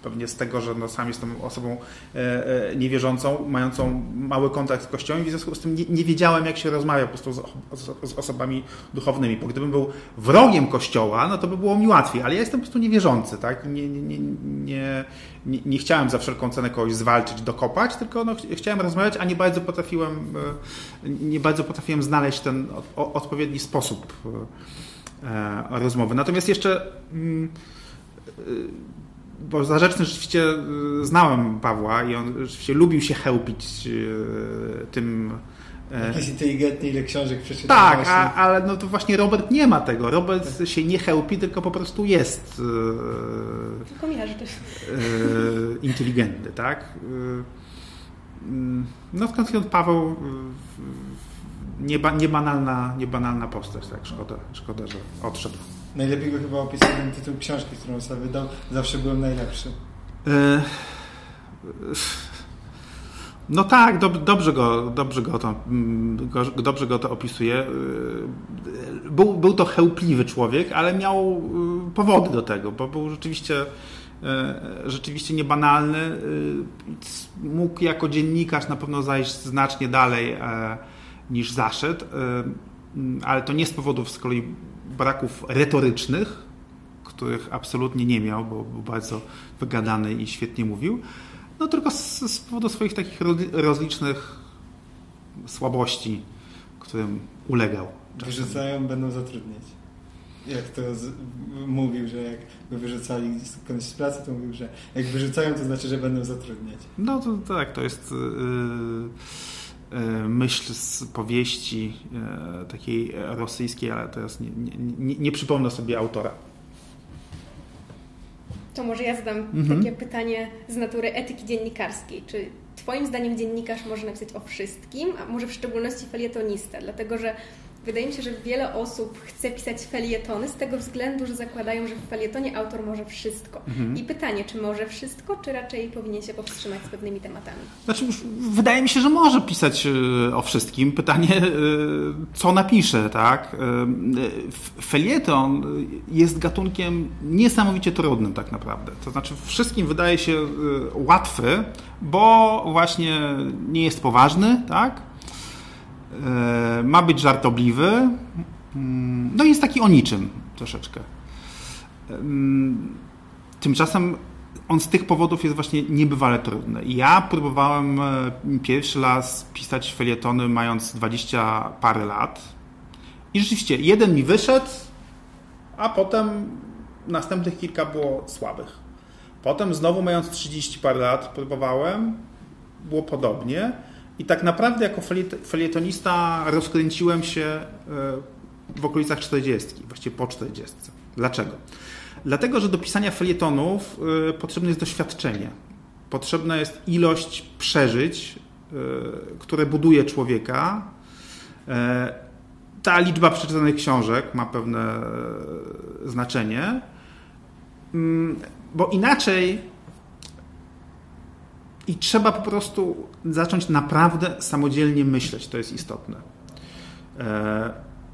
Speaker 3: pewnie z tego, że no sam jestem osobą e, e, niewierzącą, mającą mały kontakt z Kościołem i w związku z tym nie, nie wiedziałem, jak się rozmawia po prostu z, z, z, osobami duchownymi. Bo gdybym był wrogiem Kościoła, no to by było mi łatwiej, ale ja jestem po prostu niewierzący, tak? Nie, nie, nie, nie, nie, chciałem za wszelką cenę kogoś zwalczyć, dokopać, tylko no, chciałem rozmawiać, a nie bardzo potrafiłem, e, nie bardzo potrafiłem znaleźć ten odpowiedni sposób rozmowy. Natomiast jeszcze mm, bo za rzeczny rzeczywiście y, znałem Pawła i on rzeczywiście lubił się chełpić y, tym.
Speaker 2: E, jest inteligentny, ile książek przeczytał.
Speaker 3: Tak, a, ale no to właśnie Robert nie ma tego. Robert tak. się nie chełpi, tylko po prostu jest
Speaker 1: y, tylko miażdży.
Speaker 3: inteligentny, tak? No skąd Paweł nieba, niebanalna, niebanalna postać, tak? Szkoda, szkoda, że odszedł.
Speaker 2: Najlepiej go chyba opisał ten tytuł książki, którą sobie wydał. Zawsze byłem najlepszy. E...
Speaker 3: No tak, dob, dobrze, go, dobrze, go to, mm, dobrze go to opisuje. E, był, był to chełpliwy człowiek, ale miał e, powody do tego, bo był rzeczywiście, e, rzeczywiście niebanalny. Mógł jako dziennikarz na pewno zajść znacznie dalej niż zaszedł, ale to nie z powodów z kolei braków retorycznych, których absolutnie nie miał, bo był bardzo wygadany i świetnie mówił, no tylko z, z powodu swoich takich rozlicznych słabości, którym ulegał.
Speaker 2: Czasem. Wyrzucają, będą zatrudniać. Jak to z, mówił, że jak go wyrzucali skądś z pracy, to mówił, że jak wyrzucają, to znaczy, że będą zatrudniać.
Speaker 3: No to tak, to jest... Yy myśl z powieści e, takiej rosyjskiej, ale teraz nie, nie, nie przypomnę sobie autora.
Speaker 1: To może ja zadam mhm. takie pytanie z natury etyki dziennikarskiej. Czy Twoim zdaniem dziennikarz może napisać o wszystkim, a może w szczególności felietonista? Dlatego, że Wydaje mi się, że wiele osób chce pisać felietony z tego względu, że zakładają, że w felietonie autor może wszystko. Mhm. I pytanie, czy może wszystko, czy raczej powinien się powstrzymać z pewnymi tematami?
Speaker 3: Znaczy, wydaje mi się, że może pisać e, o wszystkim. Pytanie, e, co napisze, tak? E, felieton jest gatunkiem niesamowicie trudnym tak naprawdę. To znaczy, wszystkim wydaje się łatwy, bo właśnie nie jest poważny, tak? E, ma być żartobliwy, mm, no i jest taki o niczym troszeczkę. Tymczasem on z tych powodów jest właśnie niebywale trudny. Ja próbowałem e, pierwszy raz pisać felietony mając 20 parę lat i rzeczywiście jeden mi wyszedł, a potem następnych kilka było słabych. Potem znowu mając 30 parę lat próbowałem, było podobnie i tak naprawdę jako felietonista rozkręciłem się e, w okolicach 40, właściwie po 40. Dlaczego? Dlatego, że do pisania felietonów e, potrzebne jest doświadczenie. Potrzebna jest ilość przeżyć, e, które buduje człowieka. Ta liczba przeczytanych książek ma pewne znaczenie, mm, bo inaczej i trzeba po prostu zacząć naprawdę samodzielnie myśleć. To jest istotne. E,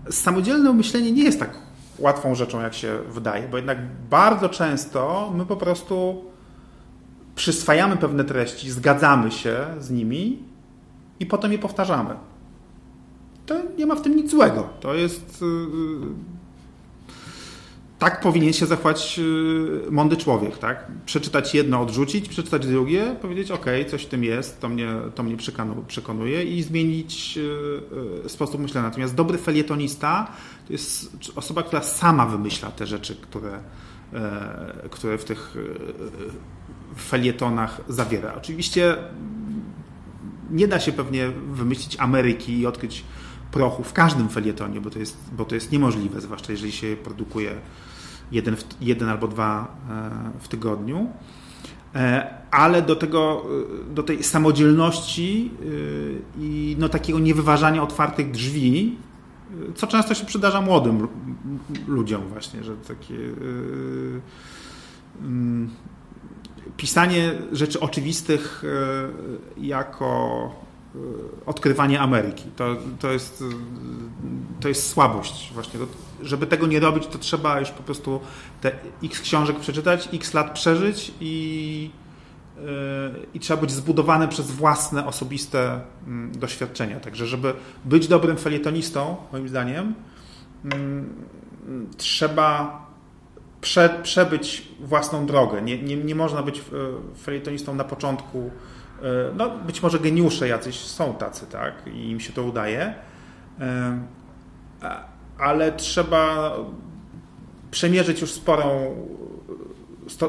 Speaker 3: samodzielne myślenie nie jest tak łatwą rzeczą, jak się wydaje, bo jednak bardzo często my po prostu przyswajamy pewne treści, zgadzamy się z nimi i potem je powtarzamy. To nie ma w tym nic złego. To jest y, tak powinien się zachować y, mądry człowiek, tak? Przeczytać jedno, odrzucić, przeczytać drugie, powiedzieć, ok, coś w tym jest, to mnie, to mnie przekonuje i zmienić y, y, sposób myślenia. Natomiast dobry felietonista to jest osoba, która sama wymyśla te rzeczy, które, e, które w tych felietonach zawiera. Oczywiście nie da się pewnie wymyślić Ameryki i odkryć prochu w każdym felietonie, bo to jest, bo to jest niemożliwe, zwłaszcza jeżeli się produkuje jeden, jeden albo dwa e, w tygodniu. E, ale do tego, e, do tej samodzielności i no, takiego niewyważania otwartych drzwi, co często się przydarza młodym ludziom właśnie, że takie mm, pisanie rzeczy oczywistych jako odkrywanie Ameryki. To, to, jest, to jest słabość właśnie. Żeby tego nie robić, to trzeba już po prostu te x książek przeczytać, x lat przeżyć i, yy, i trzeba być zbudowane przez własne, osobiste mm, doświadczenia. Także żeby być dobrym felietonistą, moim zdaniem, mm, trzeba prze, przebyć własną drogę. Nie, nie, nie można być e, felietonistą na początku E, no, być może geniusze jacyś są tacy, tak, i im się to udaje, e, ale trzeba przemierzyć już sporą,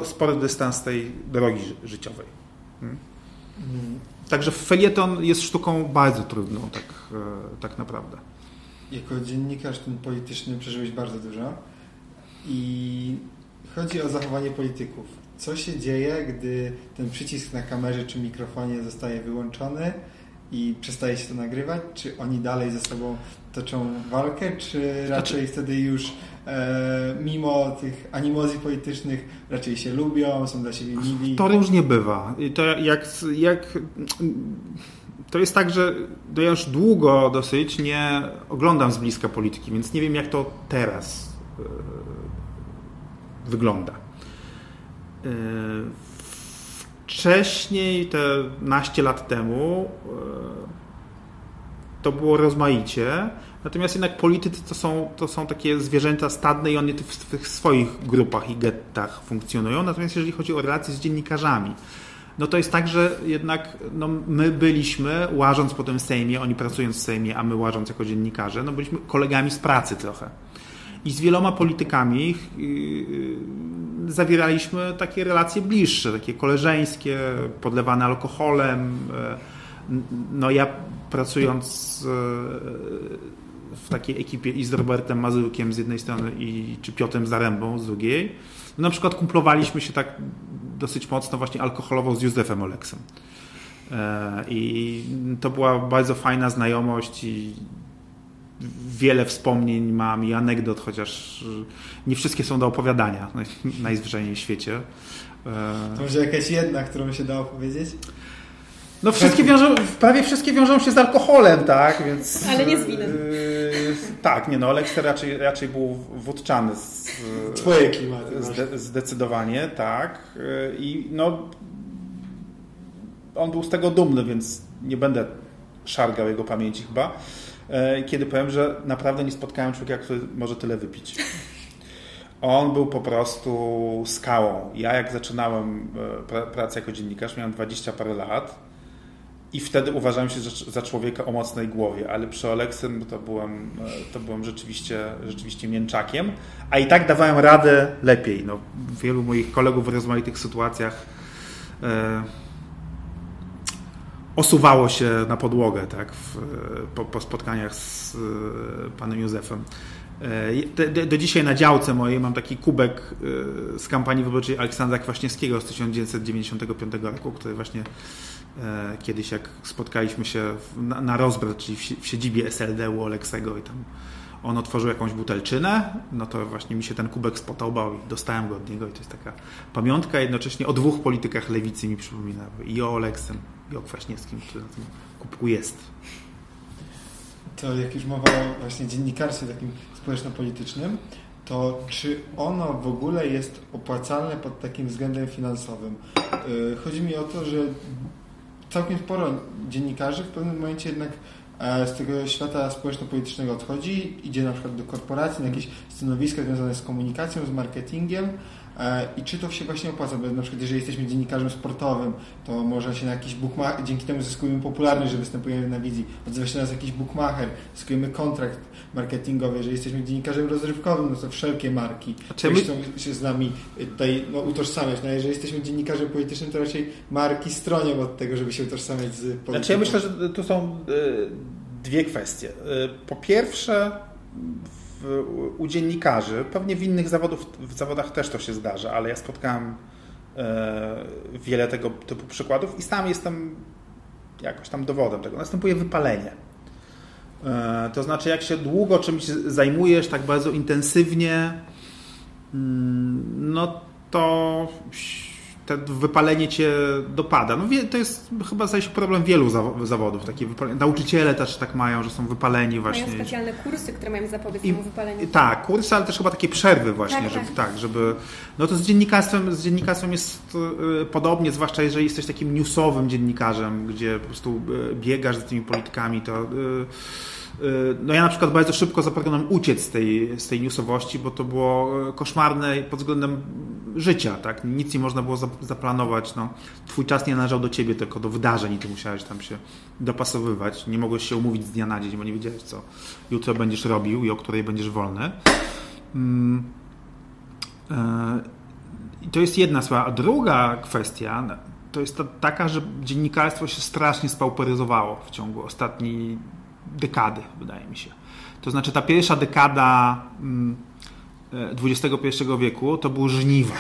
Speaker 3: spory dystans tej drogi życiowej. Hmm? Hmm. Także felieton jest sztuką bardzo trudną, tak, e, tak naprawdę.
Speaker 2: Jako dziennikarz ten polityczny przeżyłeś bardzo dużo i chodzi o zachowanie polityków co się dzieje, gdy ten przycisk na kamerze czy mikrofonie zostaje wyłączony i przestaje się to nagrywać? Czy oni dalej ze sobą toczą walkę, czy raczej znaczy... wtedy już e, mimo tych animozji politycznych raczej się lubią, są dla siebie mili?
Speaker 3: To różnie bywa. I to jak, jak to jest tak, że ja już długo dosyć nie oglądam z bliska polityki, więc nie wiem jak to teraz e, wygląda. E, wcześniej, te naście lat temu, e, to było rozmaicie. Natomiast jednak politycy to są, to są takie zwierzęta stadne i one w tych swoich grupach i gettach funkcjonują. Natomiast jeżeli chodzi o relacje z dziennikarzami, no to jest tak, że jednak no, my byliśmy, łażąc po tym Sejmie, oni pracując w Sejmie, a my łażąc jako dziennikarze, no byliśmy kolegami z pracy trochę. I z wieloma politykami zawieraliśmy takie relacje bliższe, takie koleżeńskie, podlewane alkoholem. E, no ja pracując e, w takiej ekipie i z Robertem Mazurkiem z jednej strony i czy Piotrem Zarębą z drugiej, no na przykład kumplowaliśmy się tak dosyć mocno właśnie alkoholowo z Józefem Oleksem. E, I to była bardzo fajna znajomość i wiele wspomnień mam i anegdot, chociaż nie wszystkie są do opowiadania najzwyczajniej w świecie.
Speaker 2: To może jakaś jedna, którą się da opowiedzieć?
Speaker 3: No wszystkie wiążą, prawie wszystkie wiążą się z alkoholem, tak, więc...
Speaker 1: Ale nie z winem.
Speaker 3: Yy, tak, nie no, Alekster raczej, raczej był wódczany. Z,
Speaker 2: Twoje klimaty.
Speaker 3: Zde, zdecydowanie, tak. Yy, I no, on był z tego dumny, więc nie będę szargał jego pamięci chyba. E, kiedy powiem, że naprawdę nie spotkałem człowieka, który może tyle wypić. On był po prostu skałą. Ja jak zaczynałem e, pracę jako dziennikarz, miałem 20 parę lat i wtedy uważałem się za człowieka o mocnej głowie, ale przy Oleksym to byłem, to byłem rzeczywiście, rzeczywiście mięczakiem, a i tak dawałem radę lepiej. No, wielu moich kolegów w rozmaitych sytuacjach e, osuwało się na podłogę tak, w, po, po spotkaniach z e, panem Józefem. E, do, dzisiaj na działce mojej mam taki kubek e, z kampanii wyborczej Aleksandra Kwaśniewskiego z 1995 roku, który właśnie kiedyś jak spotkaliśmy się na, na Rozbrat, czyli w, siedzibie SLD u Oleksego i tam on otworzył jakąś butelczynę, no to właśnie mi się ten kubek spodobał i dostałem go od niego i to jest taka pamiątka jednocześnie o dwóch politykach lewicy mi przypomina i o Oleksem i o Kwaśniewskim, który na tym kubku jest.
Speaker 2: To jak już mowa o właśnie dziennikarstwie takim społeczno-politycznym, to czy ono w ogóle jest opłacalne pod takim względem finansowym? E, chodzi mi o to, że całkiem sporo dziennikarzy w pewnym momencie jednak z tego świata społeczno-politycznego odchodzi, idzie na przykład do korporacji, na jakieś stanowiska związane z komunikacją, z marketingiem, E, I czy to się właśnie opłaca? Bo na przykład jeżeli jesteśmy dziennikarzem sportowym, to może się na jakiś bookmacher, dzięki temu zyskujemy popularność, że występujemy na wizji, odzywa się nas jakiś bookmacher, zyskujemy kontrakt marketingowy. Jeżeli jesteśmy dziennikarzem rozrywkowym, no to wszelkie marki chcą my... się z nami tutaj no, utożsamiać. No, a jeżeli jesteśmy dziennikarzem politycznym, to raczej marki stronią od tego, żeby się utożsamiać z polityką.
Speaker 3: Znaczy ja myślę, że tu są y, dwie kwestie. Y, po pierwsze u dziennikarzy, pewnie w innych zawodów, w zawodach też to się zdarza, ale ja spotkałem e, wiele tego typu przykładów i sam jestem jakoś tam dowodem tego. Następuje wypalenie. E, to znaczy, jak się długo czymś zajmujesz, tak bardzo intensywnie, mm, no to te wypalenie cię dopada. No, to jest chyba zdaje się problem wielu zawodów. Takie. Nauczyciele też tak mają, że są wypaleni właśnie.
Speaker 1: Mają specjalne kursy, które mają zapobiec temu wypaleniu.
Speaker 3: Tak, kursy, ale też chyba takie przerwy właśnie, tak, żeby, tak. tak. żeby... No to z dziennikarstwem, z dziennikarstwem jest y, podobnie, zwłaszcza jeżeli jesteś takim newsowym dziennikarzem, gdzie po prostu y, biegasz za tymi politykami, to... Y, no ja na przykład bardzo szybko zapragnąłem uciec z tej, z tej newsowości, bo to było y, koszmarne pod względem życia, tak? Nic nie można było zaplanować, no. Twój czas nie należał do ciebie, tylko do wydarzeń i ty musiałeś tam się dopasowywać. Nie mogłeś się umówić z dnia na dzień, bo nie wiedziałeś, co jutro będziesz robił i o której będziesz wolny. Mm. Y, I to jest jedna sprawa. A druga kwestia to jest taka, że dziennikarstwo się strasznie spauperyzowało w ciągu ostatnich dekady, wydaje mi się. To znaczy ta pierwsza dekada XXI mm, e, wieku to były żniwa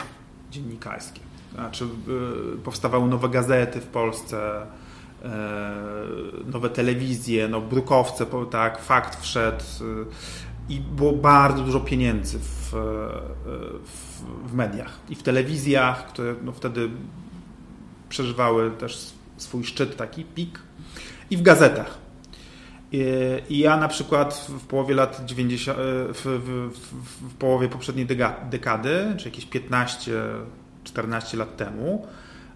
Speaker 3: dziennikarskie. Znaczy e, powstawały nowe gazety w Polsce, e, nowe telewizje, no brukowce, tak, fakt wszedł i było bardzo dużo pieniędzy w, w, w mediach i w telewizjach, które no wtedy przeżywały też swój szczyt, taki pik i w gazetach. I ja na przykład w połowie lat 90, e, w, w, w połowie poprzedniej dekady, czy jakieś 15-14 lat temu,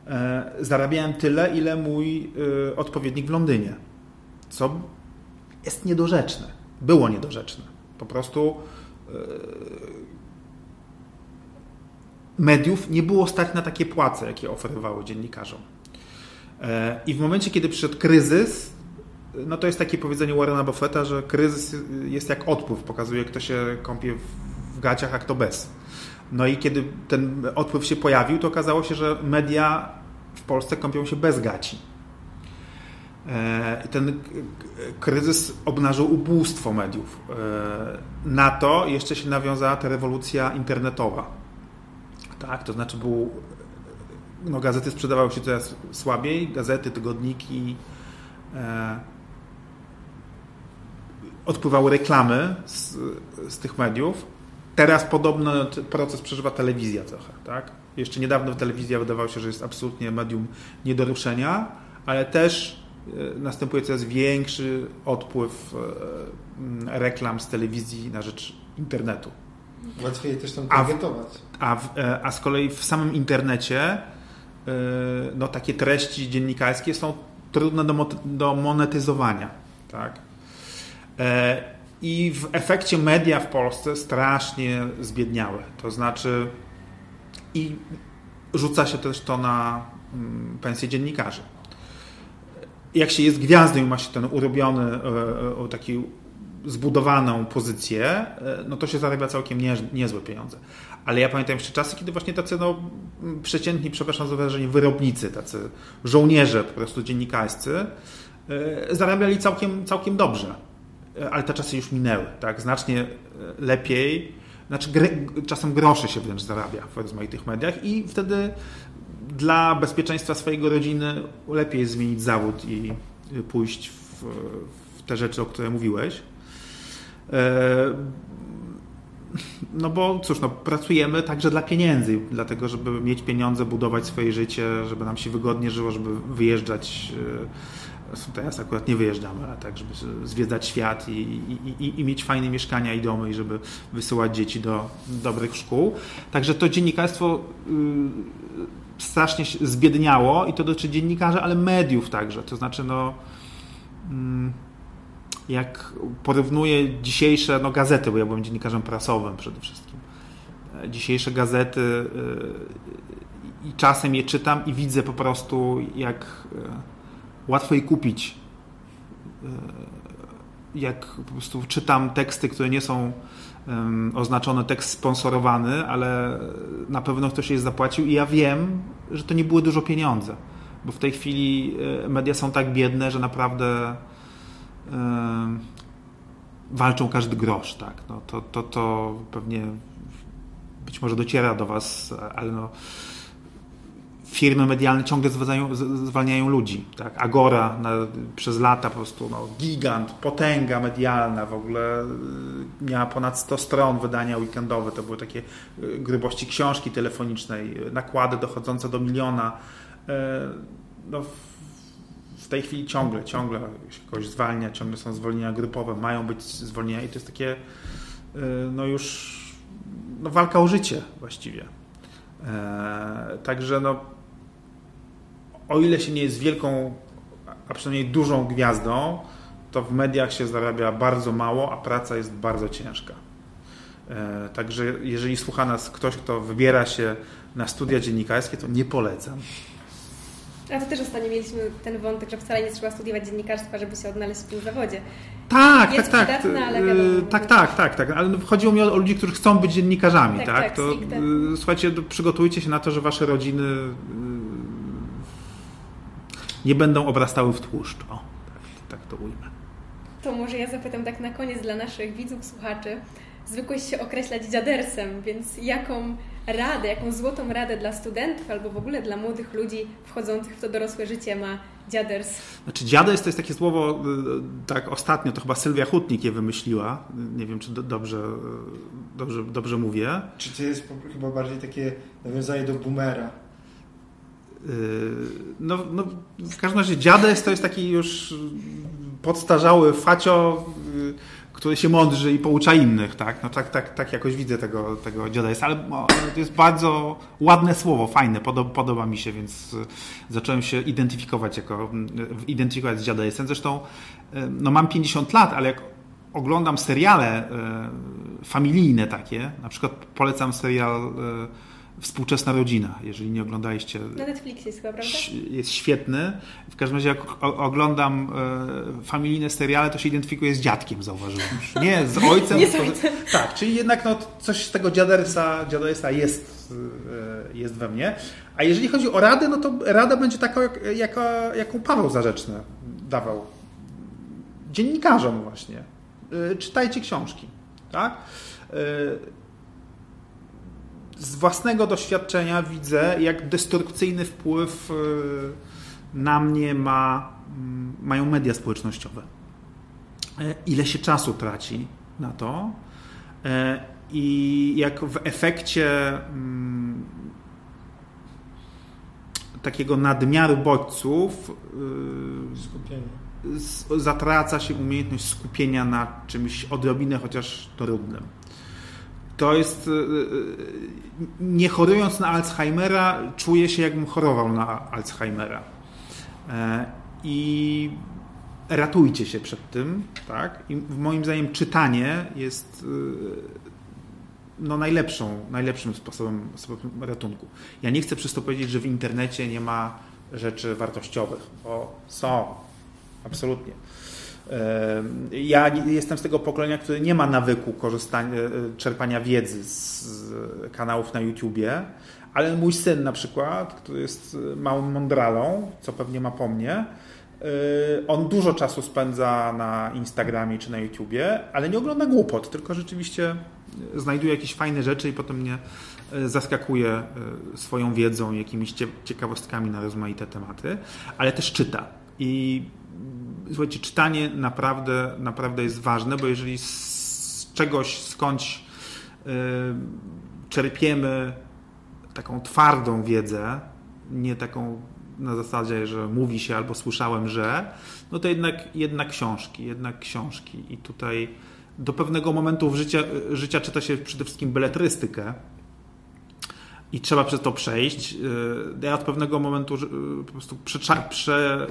Speaker 3: e, zarabiałem tyle, ile mój e, odpowiednik w Londynie. Co jest niedorzeczne. Było niedorzeczne. Po prostu mediów nie było stać na takie płace, jakie oferowały dziennikarzom. I w momencie, kiedy przyszedł kryzys, no to jest takie powiedzenie Warrena Buffetta, że kryzys jest jak odpływ, pokazuje kto się kąpie w gaciach, a kto bez. No i kiedy ten odpływ się pojawił, to okazało się, że media w Polsce kąpią się bez gaci. E, ten kryzys obnażył ubóstwo mediów. E, na to jeszcze się nawiązała ta rewolucja internetowa. Tak, to znaczy był, no, gazety sprzedawały się coraz słabiej, gazety, tygodniki, e, odpływały reklamy z, z tych mediów. Teraz podobny proces przeżywa telewizja trochę. Tak? Jeszcze niedawno telewizja wydawało się, że jest absolutnie medium nie do ruszenia, ale też e, następuje coraz większy odpływ e, reklam z telewizji na rzecz internetu.
Speaker 2: Łatwiej też tam targetować.
Speaker 3: A, w, e, a z kolei w samym internecie no, takie treści dziennikarskie są trudne do, do monetyzowania. Tak? E, I w efekcie media w Polsce strasznie zbiedniały. To znaczy, i rzuca się też to na mm, pensje dziennikarzy. jak się jest gwiazdą i ma się ten urobiony, taki zbudowaną pozycję, no to się zarabia całkiem nie, niezłe pieniądze. Ale ja pamiętam jeszcze czasy, kiedy właśnie tacy no, przeciętni, przepraszam za wyrażenie, wyrobnicy, tacy żołnierze po prostu dziennikarscy, zarabiali całkiem, całkiem dobrze. Ale te czasy już minęły, tak? Znacznie lepiej znaczy czasem groszy się wręcz zarabia w rozmaitych mediach i wtedy dla bezpieczeństwa swojego rodziny lepiej jest zmienić zawód i pójść w, w te rzeczy, o które mówiłeś. E, no bo cóż, no, pracujemy także dla pieniędzy, dlatego żeby mieć pieniądze, budować swoje życie, żeby nam się wygodnie żyło, żeby wyjeżdżać e, Teraz akurat nie wyjeżdżamy, ale tak, żeby zwiedzać świat i, i, i, mieć fajne mieszkania i domy i żeby wysyłać dzieci do dobrych szkół. Także to dziennikarstwo y, strasznie zbiedniało i to dotyczy dziennikarzy, ale mediów także. To znaczy, no, mm, jak porównuję dzisiejsze no, gazety, bo ja byłem dziennikarzem prasowym przede wszystkim, dzisiejsze gazety y, i czasem je czytam i widzę po prostu, jak y, łatwo je kupić. E, jak po prostu czytam teksty, które nie są oznaczone tekst sponsorowany, ale na pewno ktoś je zapłacił i ja wiem, że to nie były dużo pieniądze, bo w tej chwili e, media są tak biedne, że naprawdę walczą każdy grosz, tak. No to, to, to pewnie być może dociera do Was, ale no, firmy medialne ciągle zwalniają, zwalniają ludzi. Tak? Agora na, przez lata po prostu no, gigant, potęga medialna w ogóle y, miała ponad 100 stron wydania weekendowe. To były takie y, grubości książki telefonicznej, nakłady dochodzące do miliona. Y, no, w tej chwili ciągle, ciągle się kogoś zwalnia, ciągle są zwolnienia grupowe, mają być zwolnienia i to jest takie no już no, walka o życie właściwie. E, także no, o ile się nie jest wielką, a przynajmniej dużą gwiazdą, to w mediach się zarabia bardzo mało, a praca jest bardzo ciężka. E, także jeżeli słucha nas ktoś, kto wybiera się na studia dziennikarskie, to nie polecam.
Speaker 1: A to też ostatnio mieliśmy ten wątek, że wcale nie trzeba studiować dziennikarstwa, żeby się odnaleźć w tym zawodzie.
Speaker 3: Tak, jest tak, tak. ale wiadomo, tak, tak, tak, tak. Ale chodziło mi o, o ludzi, którzy chcą być dziennikarzami, tak? tak? tak to, słuchajcie, słuchajcie, się na to, że wasze rodziny nie będą obrastały w tłuszcz. O, tak, tak to ujmę.
Speaker 1: To może ja zapytam tak na koniec dla naszych widzów, słuchaczy. Zwykłeś się określać dziadersem, więc jaką radę, jaką złotą radę dla studentów albo w ogóle dla młodych ludzi wchodzących w to dorosłe życie ma dziaders?
Speaker 3: Znaczy dziaders to jest takie słowo, y, tak ostatnio, to chyba Sylwia Hutnik je wymyśliła. Nie wiem, czy do, dobrze, y, dobrze, dobrze mówię.
Speaker 2: Czy to jest chyba bardziej takie nawiązanie do boomera?
Speaker 3: Yy, no, no, w każdym razie dziades to jest taki już podstarzały facio, yy, który się mądrzy i poucza innych, tak? No tak, tak, tak jakoś widzę tego, tego dziadesa, ale to jest bardzo ładne słowo, fajne, podoba, podoba mi się, więc yy, zacząłem się identyfikować jako, identyfikować z dziadesem. Zresztą no mam 50 lat, ale jak oglądam seriale familijne takie, na przykład polecam serial Współczesna rodzina, jeżeli nie oglądaliście.
Speaker 1: Na Netflixie jest chyba, prawda?
Speaker 3: Jest świetny. W każdym razie, jak oglądam e, familijne seriale, to się identyfikuję z dziadkiem, zauważyłem. Nie z ojcem.
Speaker 1: nie z ojcem.
Speaker 3: tak, czyli jednak no, coś z tego dziadersa, dziadersa jest, e, jest we mnie. A jeżeli chodzi o radę, no to rada będzie taka, jak, jaka, jaką Paweł Zarzeczny dawał dziennikarzom właśnie. E, czytajcie książki. Tak? Z własnego doświadczenia widzę, jak destrukcyjny wpływ y, na mnie ma, mm, mają media społecznościowe. E, ile się czasu traci na to e, i jak w efekcie mm, takiego nadmiaru bodźców y, zatraca się umiejętność skupienia na czymś odrobinę chociaż trudnym to jest, y, y, nie chorując na Alzheimera, czuję się jakbym chorował na Alzheimera. E, I ratujcie się przed tym, tak? I moim zdaniem czytanie jest y, no, najlepszą, najlepszym sposobem, sposobem ratunku. Ja nie chcę przez to powiedzieć, że w internecie nie ma rzeczy wartościowych, bo są. absolutnie. Ja jestem z tego pokolenia, które nie ma nawyku korzystania, czerpania wiedzy z kanałów na YouTubie, ale mój syn na przykład, który jest małym mądralą, co pewnie ma po mnie, on dużo czasu spędza na Instagramie czy na YouTubie, ale nie ogląda głupot, tylko rzeczywiście znajduje jakieś fajne rzeczy i potem mnie zaskakuje swoją wiedzą, jakimiś ciekawostkami na rozmaite tematy, ale też czyta. I słuchajcie, czytanie naprawdę, naprawdę jest ważne, bo jeżeli z czegoś, skądś yy, czerpiemy taką twardą wiedzę, nie taką na zasadzie, że mówi się albo słyszałem, że, no to jednak, jednak książki, jednak książki. I tutaj do pewnego momentu w życia, życia czyta się przede wszystkim beletrystykę, i trzeba przez to przejść. Y, ja od pewnego momentu y, po prostu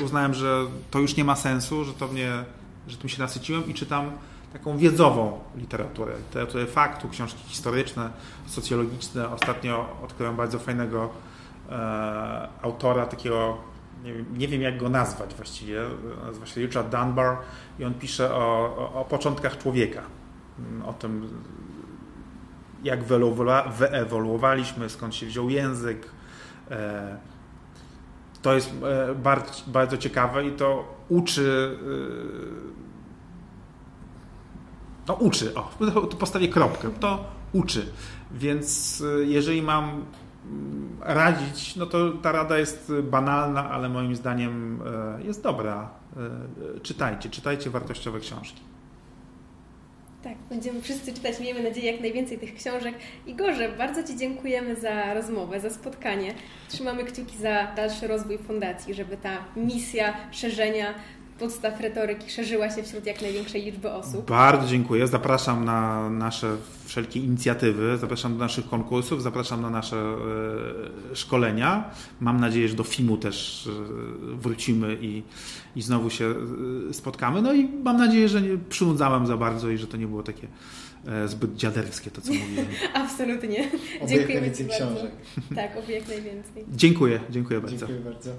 Speaker 3: uznałem, że to już nie ma sensu, że to mnie, że tym się nasyciłem i czytam taką wiedzową literaturę. Literaturę faktu, książki historyczne, socjologiczne. Ostatnio odkryłem bardzo fajnego e, autora, takiego nie wiem, nie wiem, jak go nazwać właściwie, nazywa się Richard Dunbar i on pisze o, o, o początkach człowieka, o tym jak wyewoluowaliśmy, skąd się wziął język. E, to jest e, bardzo, bardzo ciekawe i to uczy. E, to uczy, o, to postawię kropkę, to uczy. Więc jeżeli mam mm, radzić, no to ta rada jest banalna, ale moim zdaniem jest dobra. Czytajcie, czytajcie wartościowe książki.
Speaker 1: Tak, będziemy wszyscy czytać, miejmy nadzieję, jak najwięcej tych książek. Igorze, bardzo Ci dziękujemy za rozmowę, za spotkanie. Trzymamy kciuki za dalszy rozwój fundacji, żeby ta misja szerzenia podstaw retoryki szerzyła się wśród jak największej liczby osób.
Speaker 3: Bardzo dziękuję. Zapraszam na nasze wszelkie inicjatywy, zapraszam do naszych konkursów, zapraszam na nasze e, szkolenia. Mam nadzieję, że do FIMU też e, wrócimy i, i znowu się e, spotkamy. No i mam nadzieję, że nie przynudzałem za bardzo i że to nie było takie zbyt dziaderskie to, co mówiłem.
Speaker 1: Absolutnie.
Speaker 2: Dziękuję więcej książek.
Speaker 1: Tak, oby jak najwięcej.
Speaker 3: Dziękuję, dziękuję bardzo.
Speaker 2: Dziękuję bardzo.